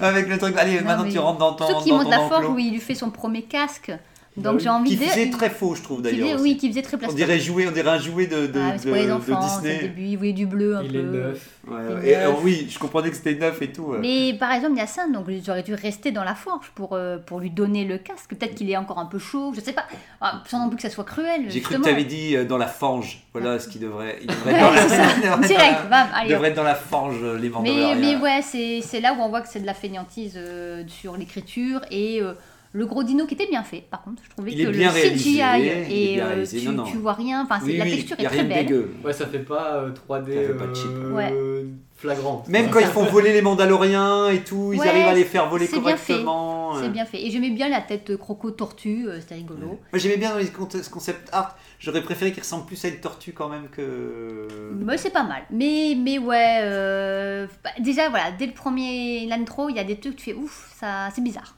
Speaker 1: avec le truc allez
Speaker 3: Non,
Speaker 1: maintenant
Speaker 3: mais
Speaker 1: tu rentres dans ton
Speaker 3: Ceux qui montent la forge
Speaker 1: enclos.
Speaker 3: où il lui fait son premier casque.
Speaker 2: Bah
Speaker 3: Donc j'ai envie
Speaker 1: qui
Speaker 3: de.
Speaker 1: faisait très faux je trouve d'ailleurs.
Speaker 3: Oui, qui faisait très
Speaker 1: on
Speaker 3: plastique.
Speaker 1: dirait jouer on dirait un jouet de, de,
Speaker 3: Ah, mais
Speaker 1: de-
Speaker 3: pour les
Speaker 1: de
Speaker 3: enfants, c'est
Speaker 1: Disney
Speaker 3: le début, il voulait du bleu un
Speaker 2: Il
Speaker 3: peu.
Speaker 2: est neuf.
Speaker 1: Ouais,
Speaker 3: C'est
Speaker 1: ouais. Et,
Speaker 3: neuf.
Speaker 1: euh, oui, je comprenais que c'était neuf et tout.
Speaker 3: Mais par exemple, il y a ça, donc j'aurais dû rester dans la forge pour, euh, pour lui donner le casque. Peut-être qu'il est encore un peu chaud, je sais pas. Ah, sans non plus que ça soit cruel.
Speaker 1: J'ai cru que tu avais dit euh, dans la fange. Voilà ce qui devrait. Il devrait dans la, (laughs) il être
Speaker 3: Direct,
Speaker 1: dans la-
Speaker 3: bam,
Speaker 1: il
Speaker 3: allez.
Speaker 1: devrait être dans la forge, les
Speaker 3: Mais,
Speaker 1: Mandaloriens.
Speaker 3: mais ouais, c'est c'est là où on voit que c'est de la fainéantise euh, sur l'écriture et euh, le gros dino qui était bien fait. Par contre, je trouvais
Speaker 1: Il est
Speaker 3: que
Speaker 1: bien
Speaker 3: le
Speaker 1: réalisé,
Speaker 3: CGI
Speaker 1: il est
Speaker 3: et
Speaker 1: bien
Speaker 3: euh, tu,
Speaker 1: non, non.
Speaker 3: tu vois rien. Enfin, c'est-
Speaker 1: Oui,
Speaker 3: la
Speaker 1: oui,
Speaker 3: texture
Speaker 1: il y
Speaker 3: est
Speaker 1: a
Speaker 3: très
Speaker 1: rien de
Speaker 3: belle.
Speaker 1: dégueu.
Speaker 2: Ouais, ça fait pas euh, 3D
Speaker 1: Ça fait pas
Speaker 2: euh,
Speaker 1: cheap.
Speaker 3: Ouais.
Speaker 2: flagrante.
Speaker 1: Même
Speaker 2: Ouais.
Speaker 1: quand ils font voler les Mandaloriens et tout, ils
Speaker 3: Ouais,
Speaker 1: arrivent à les faire voler
Speaker 3: c'est bien fait.
Speaker 1: correctement.
Speaker 3: C'est
Speaker 1: euh.
Speaker 3: bien fait. Et j'aimais bien la tête croco-tortue, euh, c'était rigolo.
Speaker 1: Moi j'aimais bien conte- concept art, j'aurais préféré qu'il ressemble plus à une tortue quand même que.
Speaker 3: Mais c'est pas mal. Mais, mais ouais, euh, bah, déjà voilà, dès le premier l'intro, il y a des trucs, tu fais ouf, ça, c'est bizarre.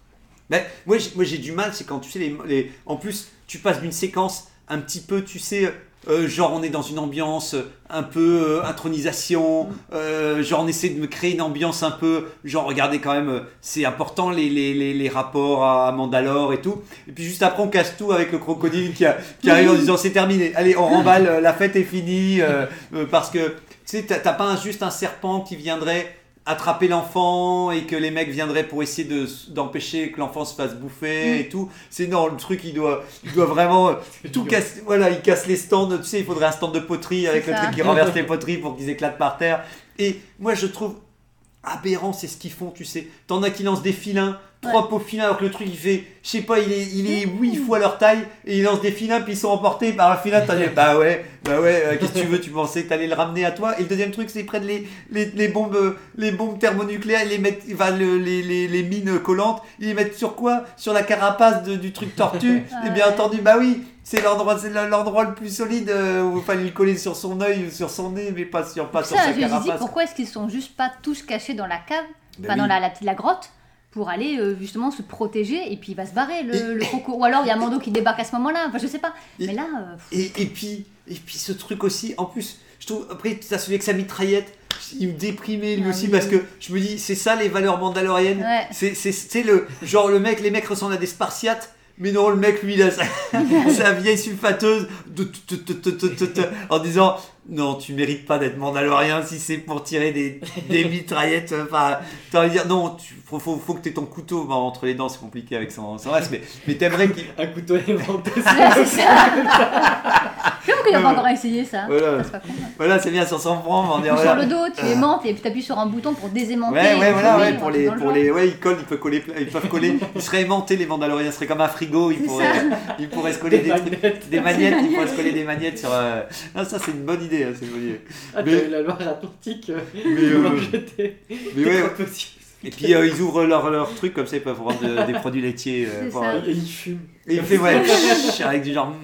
Speaker 1: Ben, moi, j'ai, moi j'ai du mal, c'est quand tu sais, les, les- en plus, tu passes d'une séquence un petit peu, tu sais, euh, genre on est dans une ambiance un peu euh, intronisation, euh, genre on essaie de me créer une ambiance un peu, genre regardez quand même, euh, c'est important les, les, les, les rapports à Mandalore et tout. Et puis juste après on casse tout avec le crocodile qui, a- qui arrive en disant c'est terminé, allez on remballe, euh, la fête est finie, euh, euh, parce que tu sais, t'as t'as pas un- juste un serpent qui viendrait attraper l'enfant et que les mecs viendraient pour essayer de- d'empêcher que l'enfant se fasse bouffer et tout. C'est non, le truc il doit, il doit vraiment euh, tout casser. Voilà, il casse les stands. Tu sais, il faudrait un stand de poterie avec le truc qui renverse les poteries pour qu'ils éclatent par terre. Et moi je trouve aberrant, c'est ce qu'ils font, tu sais. T'en as qui lancent des filins, trois pots filins, alors que le truc il fait, je sais pas, il est, il est 8 fois leur taille, et ils lancent des filins, puis ils sont emportés par un filin, t'as dit, (laughs) bah ouais, bah ouais, euh, qu'est-ce que tu veux, tu pensais que t'allais le ramener à toi? Et le deuxième truc, c'est qu'ils prennent les, les, les bombes, les bombes thermonucléaires, ils les mettent, enfin, le- les, les, les mines collantes, ils les mettent sur quoi? Sur la carapace de- du truc tortue? (laughs) et bien
Speaker 3: Ouais.
Speaker 1: entendu, bah oui, c'est l'endroit, c'est l'endroit le plus solide euh, où il fallait le coller sur son œil ou sur son nez, mais pas sur, pas sur
Speaker 3: Ça,
Speaker 1: sa
Speaker 3: je
Speaker 1: carapace.
Speaker 3: pourquoi est-ce qu'ils sont juste pas tous cachés dans la cave,
Speaker 1: Ben
Speaker 3: enfin
Speaker 1: oui.
Speaker 3: dans la, la, la grotte, pour aller euh, justement se protéger et puis il va se barrer le,
Speaker 1: Et-
Speaker 3: le croco. Ou alors il y a Mando qui débarque à ce moment-là, enfin je sais pas.
Speaker 1: Et-
Speaker 3: Mais là, euh,
Speaker 1: Et, et puis, et puis ce truc aussi, en plus, je trouve, après, ça se fait avec sa mitraillette, il me déprimait lui
Speaker 3: Ah
Speaker 1: aussi
Speaker 3: oui.
Speaker 1: parce que je me dis, c'est ça les valeurs mandaloriennes.
Speaker 3: Ouais.
Speaker 1: C'est le genre, le mec, les mecs ressemblent à des spartiates. Mais non, le mec, lui, il a sa, (laughs) sa vieille sulfateuse en disant Non, tu mérites pas d'être mandalorien si c'est pour tirer des, des (laughs) mitraillettes. Enfin, t'as envie de dire Non, tu, faut, faut, faut que t'aies ton couteau Bon, entre les dents, c'est compliqué avec son, son reste, mais, mais t'aimerais qu'il.
Speaker 2: Un couteau inventé.
Speaker 3: ouais, c'est ça. (laughs) J'avoue qu'il a pas encore essayé ça.
Speaker 1: Voilà.
Speaker 3: Ça, c'est.
Speaker 1: Voilà, c'est bien sur son front, on dit,
Speaker 3: Ou
Speaker 1: voilà.
Speaker 3: Sur le dos, tu aimantes et tu appuies sur un bouton pour désaimanter.
Speaker 1: Ouais, ouais, voilà, ouais, pour les, pour
Speaker 3: le
Speaker 1: les, ouais, ils collent, ils peuvent coller, ils peuvent coller, ils seraient aimantés les Mandaloriens, ce serait comme un frigo, ils
Speaker 3: C'est
Speaker 1: pourraient, ils pourraient se coller des,
Speaker 2: magnettes.
Speaker 1: des magnettes, ils pourraient se (laughs) coller des magnettes sur. euh, Non, ça c'est une bonne idée, hein, c'est.
Speaker 2: Ah,
Speaker 1: Mais-
Speaker 2: la Loire-Atlantique. euh,
Speaker 1: Mais, euh, mais ouais, et puis euh, ils ouvrent leur, leur truc comme ça, ils peuvent vendre de- des produits laitiers. euh, pour,
Speaker 2: Et il fume.
Speaker 1: et il fait ouais, (laughs) avec du genre,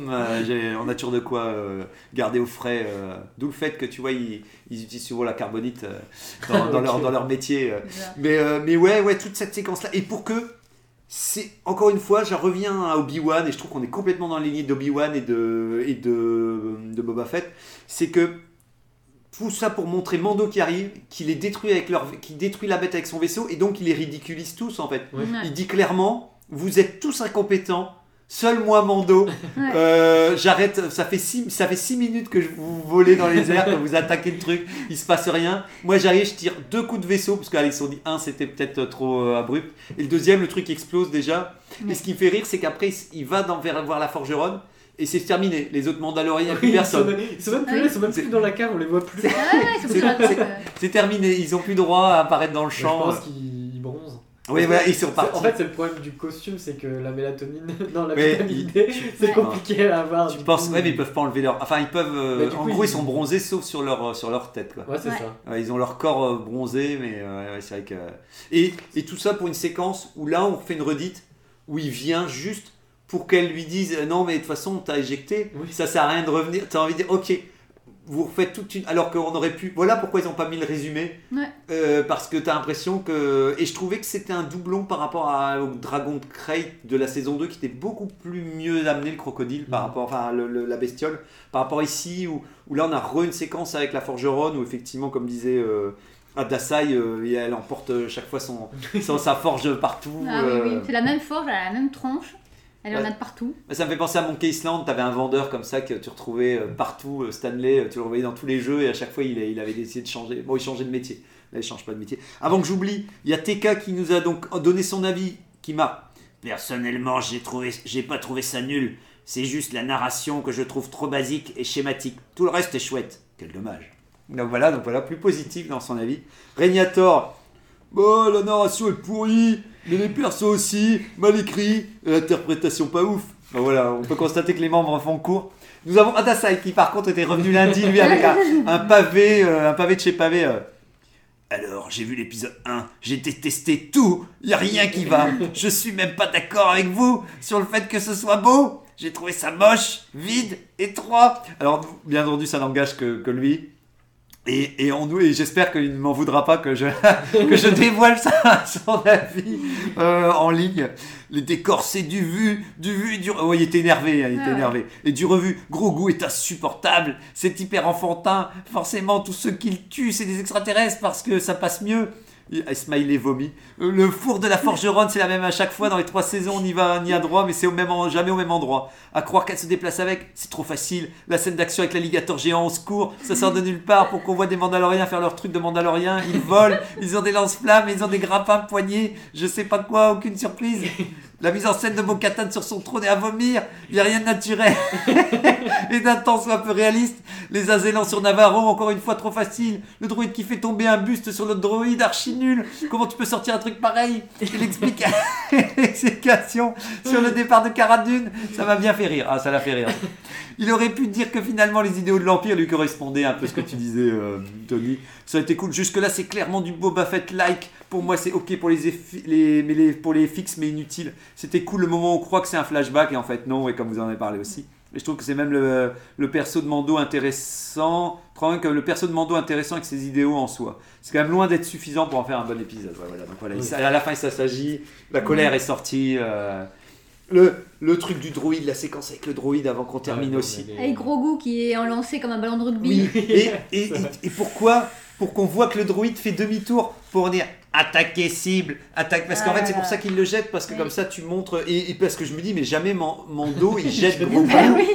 Speaker 1: j'ai- on a toujours de quoi euh, garder au frais. euh, D'où le fait que tu vois, ils, ils utilisent souvent la carbonite euh, dans, (laughs) dans leur, dans leur métier. euh. Mais, euh, mais ouais, ouais, toute cette séquence-là. Et pour que, c'est encore une fois, je reviens à Obi-Wan et je trouve qu'on est complètement dans la lignée d'Obi-Wan et, de, et de, de Boba Fett. C'est que tout ça pour montrer Mando qui arrive, qui les détruit avec leur, qui détruit la bête avec son vaisseau et donc il les ridiculise tous en fait.
Speaker 2: Ouais.
Speaker 1: Il dit clairement, vous êtes tous incompétents. Seul moi, Mando, euh, j'arrête. Ça fait six, ça fait six minutes que je vous volez dans les airs, que vous attaquez le truc, il se passe rien. Moi, j'arrive, je tire deux coups de vaisseau parce qu'ils se sont dit un, c'était peut-être trop euh, abrupt, et le deuxième, le truc explose déjà. Et ce qui me fait rire, c'est qu'après, il- va dans, vers voir la forgeronne et c'est terminé. Les autres Mandaloriens, il n'y a plus
Speaker 2: Ils sont,
Speaker 1: personne.
Speaker 2: même- ils sont même plus
Speaker 3: Ah
Speaker 2: là, ils sont même
Speaker 1: C'est-
Speaker 2: plus dans la cave, on les voit plus.
Speaker 3: Ouais, c'est euh,
Speaker 1: terminé. Ils ont plus droit à apparaître dans le
Speaker 2: Je
Speaker 1: champ.
Speaker 2: pense qu'ils bronzent.
Speaker 1: Oui, voilà, ils sont partis.
Speaker 2: En fait, c'est le problème du costume, c'est que la mélatonine, (laughs) non, la
Speaker 1: Mais
Speaker 2: vitamine
Speaker 1: il-
Speaker 2: D, c'est compliqué à avoir.
Speaker 1: Tu
Speaker 2: du
Speaker 1: penses,
Speaker 2: coup.
Speaker 1: ouais, mais ils peuvent pas enlever leur. Enfin, ils peuvent. euh,
Speaker 2: Bah, du
Speaker 1: en
Speaker 2: coup,
Speaker 1: gros, ils
Speaker 2: ils-
Speaker 1: sont bronzés sauf sur leur, sur leur tête, quoi.
Speaker 2: Ouais, c'est
Speaker 3: Ouais.
Speaker 2: ça.
Speaker 1: Ouais, ils ont leur corps euh, bronzé, mais euh, ouais, c'est vrai que. Et, et tout ça pour une séquence où là, on fait une redite où il vient juste pour qu'elle lui dise euh, non, mais de toute façon, t'as éjecté,
Speaker 2: Oui.
Speaker 1: ça sert à rien de revenir. T'as envie de dire ok. Vous refaites toute une. Alors qu'on aurait pu. Voilà pourquoi ils n'ont pas mis le résumé.
Speaker 3: Ouais.
Speaker 1: Euh, parce que t'as l'impression que. Et je trouvais que c'était un doublon par rapport à- au dragon de Crate de la saison 2 qui était beaucoup plus mieux amené le crocodile par
Speaker 2: Mhm.
Speaker 1: rapport. Enfin, le- le- la bestiole. Par rapport ici où, où là on a re une séquence avec la forgeronne où effectivement, comme disait. Euh, Adasai, euh, elle emporte chaque fois son, son- sa forge partout.
Speaker 3: Ah oui, oui. C'est la même forge, elle a la même tronche. Elle en a de partout.
Speaker 1: Ça me fait penser à Monkey Island, t'avais un vendeur comme ça que tu retrouvais euh, partout, euh, Stanley, euh, tu le revoyais dans tous les jeux et à chaque fois il, avait décidé de changer. Bon, il changeait de métier. Là, il change pas de métier. Avant que j'oublie, il y a TK qui nous a donc donné son avis, qui m'a. Personnellement, j'ai trouvé, j'ai pas trouvé ça nul. C'est juste la narration que je trouve trop basique et schématique. Tout le reste est chouette. Quel dommage. Donc voilà, donc voilà, plus positif dans son avis. Regnator, Bon, la narration est pourrie, mais les persos aussi, mal écrit, et l'interprétation pas ouf. Ben voilà, on peut constater que les membres font court. Nous avons Adasai qui par contre était revenu lundi, lui, avec un, un pavé, euh, un pavé de chez pavé. euh. Alors, j'ai vu l'épisode 1, j'ai détesté tout, y a rien qui va. Je suis même pas d'accord avec vous sur le fait que ce soit beau. J'ai trouvé ça moche, vide, étroit. Alors, bien entendu, ça n'engage que, que lui. Et, et, on nous- et j'espère qu'il ne m'en voudra pas que je, (laughs) que je dévoile ça, (laughs) son avis euh, en ligne. Les décors, c'est du vu, du vu, du. Oh, il était énervé, hein, il était
Speaker 3: Ah
Speaker 1: énervé. Et du revu, gros goût est insupportable. C'est hyper enfantin. Forcément, tous ceux qui le tuent, c'est des extraterrestres parce que ça passe mieux. Smiley vomit. Euh, Le four de la forgeronne, c'est la même à chaque fois. Dans les trois saisons, on y va ni à droit, mais c'est au même, jamais au même endroit. À croire qu'elle se déplace avec, c'est trop facile. La scène d'action avec l'alligator géant au secours, ça sort de nulle part pour qu'on voit des Mandaloriens faire leur truc de Mandaloriens. Ils volent, ils ont des lance-flammes, ils ont des grappins poignets, je sais pas quoi, aucune surprise. La mise en scène de Bo-Katan sur son trône est à vomir. Il n'y a rien de naturel. (laughs) et d'un temps soit peu réaliste. Les azélans sur Navarro, encore une fois trop facile. Le droïde qui fait tomber un buste sur l'autre droïde, archi nul. Comment tu peux sortir un truc pareil? Et l'explica- (laughs) (laughs) l'explication sur le départ de Cara Dune, ça m'a bien fait rire. Ah, ça l'a fait rire. Il aurait pu dire que finalement les idéaux de l'Empire lui correspondaient un peu ce que tu disais, euh, Tony. Ça a été cool. Jusque-là, c'est clairement du Boba Fett-like. Pour moi, c'est ok pour les, effi- les, mais les, pour les fixes, mais inutile. C'était cool le moment où on croit que c'est un flashback, et en fait, non, et comme vous en avez parlé aussi. Et je trouve que c'est même le, le perso de Mando intéressant. Probablement que le perso de Mando intéressant avec ses idéaux en soi. C'est quand même loin d'être suffisant pour en faire un bon épisode. Ouais, voilà. Donc voilà, il à la fin, ça s'agit. La colère est sortie. euh, le, le truc du droïde, la séquence avec le droïde avant qu'on termine aussi.
Speaker 3: Avec Grogu qui est enlancé comme un ballon de rugby.
Speaker 1: Oui, et, et, et, (laughs) et pourquoi Pour qu'on voit que le droïde fait demi-tour pour dire attaquer cible, attaque. Parce qu'en
Speaker 3: Ah
Speaker 1: fait, c'est pour ça qu'il le jette, parce que
Speaker 3: Oui.
Speaker 1: comme ça, tu montres. Et, et parce que je me dis, mais jamais Mon- Mando il (laughs) jette gros
Speaker 3: Bah oui.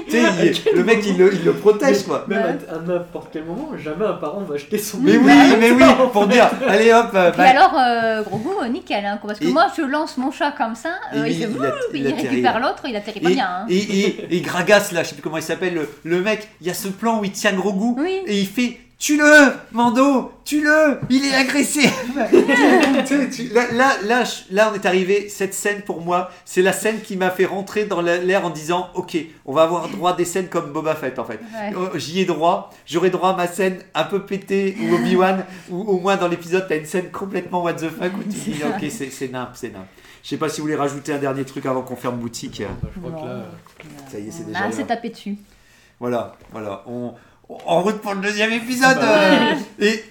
Speaker 1: Le mec il le, il le protège quoi.
Speaker 2: Même à, à n'importe quel moment, jamais un parent va jeter son
Speaker 1: Mais oui, (laughs) mais oui, pour dire, allez hop, euh, bah,
Speaker 3: alors, euh, Grogu, euh, nickel. Hein, quoi, parce que
Speaker 1: Et-
Speaker 3: moi, je lance mon chat comme ça,
Speaker 1: Et
Speaker 3: euh, il, fait
Speaker 1: il
Speaker 3: il, récupère l'autre, il atterrit pas
Speaker 1: et,
Speaker 3: bien. Hein.
Speaker 1: et, et, et Gragas là, je sais plus comment il s'appelle, le, le mec, il y a ce plan où il tient Grogu
Speaker 3: Oui.
Speaker 1: et il fait Tue-le, Mando, tue-le, il est agressif. (laughs) Là, là, là, on est arrivé. Cette scène pour moi, c'est la scène qui m'a fait rentrer dans la- l'air en disant Ok, on va avoir droit à des scènes comme Boba Fett en fait.
Speaker 3: Ouais.
Speaker 1: Oh, J'y ai droit. J'aurai droit à ma scène un peu pétée ou Obi-Wan, (laughs) ou au moins dans l'épisode, t'as une scène complètement what the fuck où tu dis (laughs) Ok, c'est c'est nimp, c'est nimp. Je sais pas si vous voulez rajouter un dernier truc avant qu'on ferme boutique.
Speaker 2: Bah, je crois
Speaker 3: Non.
Speaker 2: que là, euh,
Speaker 1: Ça y est, c'est
Speaker 3: On
Speaker 1: déjà.
Speaker 3: a
Speaker 1: là.
Speaker 3: assez tapé dessus.
Speaker 1: Voilà, voilà. On- en route pour le deuxième épisode.
Speaker 2: Bah
Speaker 1: euh, et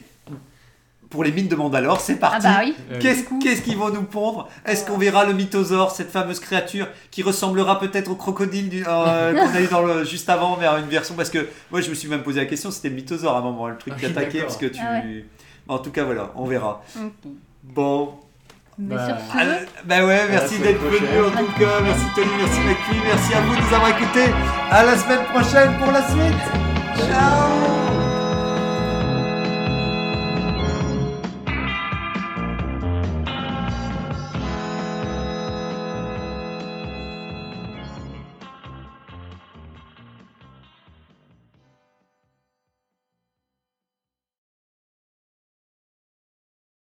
Speaker 1: pour les mines de Mandalore, c'est
Speaker 3: Ah
Speaker 1: parti.
Speaker 3: bah oui.
Speaker 2: euh,
Speaker 1: Qu'est-ce qu'ils vont nous pondre? Est-ce qu'on verra le mythosaure, cette fameuse créature qui ressemblera peut-être au crocodile du- euh, (laughs) qu'on a eu dans le, juste avant, vers une version Parce que moi, je me suis même posé la question, c'était le mythosaure à un moment, le truc
Speaker 2: Ah
Speaker 1: qui
Speaker 2: oui,
Speaker 1: attaquait, parce que tu.
Speaker 3: Ah
Speaker 1: En tout cas, voilà, on verra. Bon,
Speaker 3: Mais
Speaker 2: Bah,
Speaker 3: sur ce,
Speaker 1: ah, bah ouais, merci d'être venu en tout cas, merci Tony, merci McPhee, merci à vous de nous avoir écoutés. À la semaine prochaine pour la suite. 想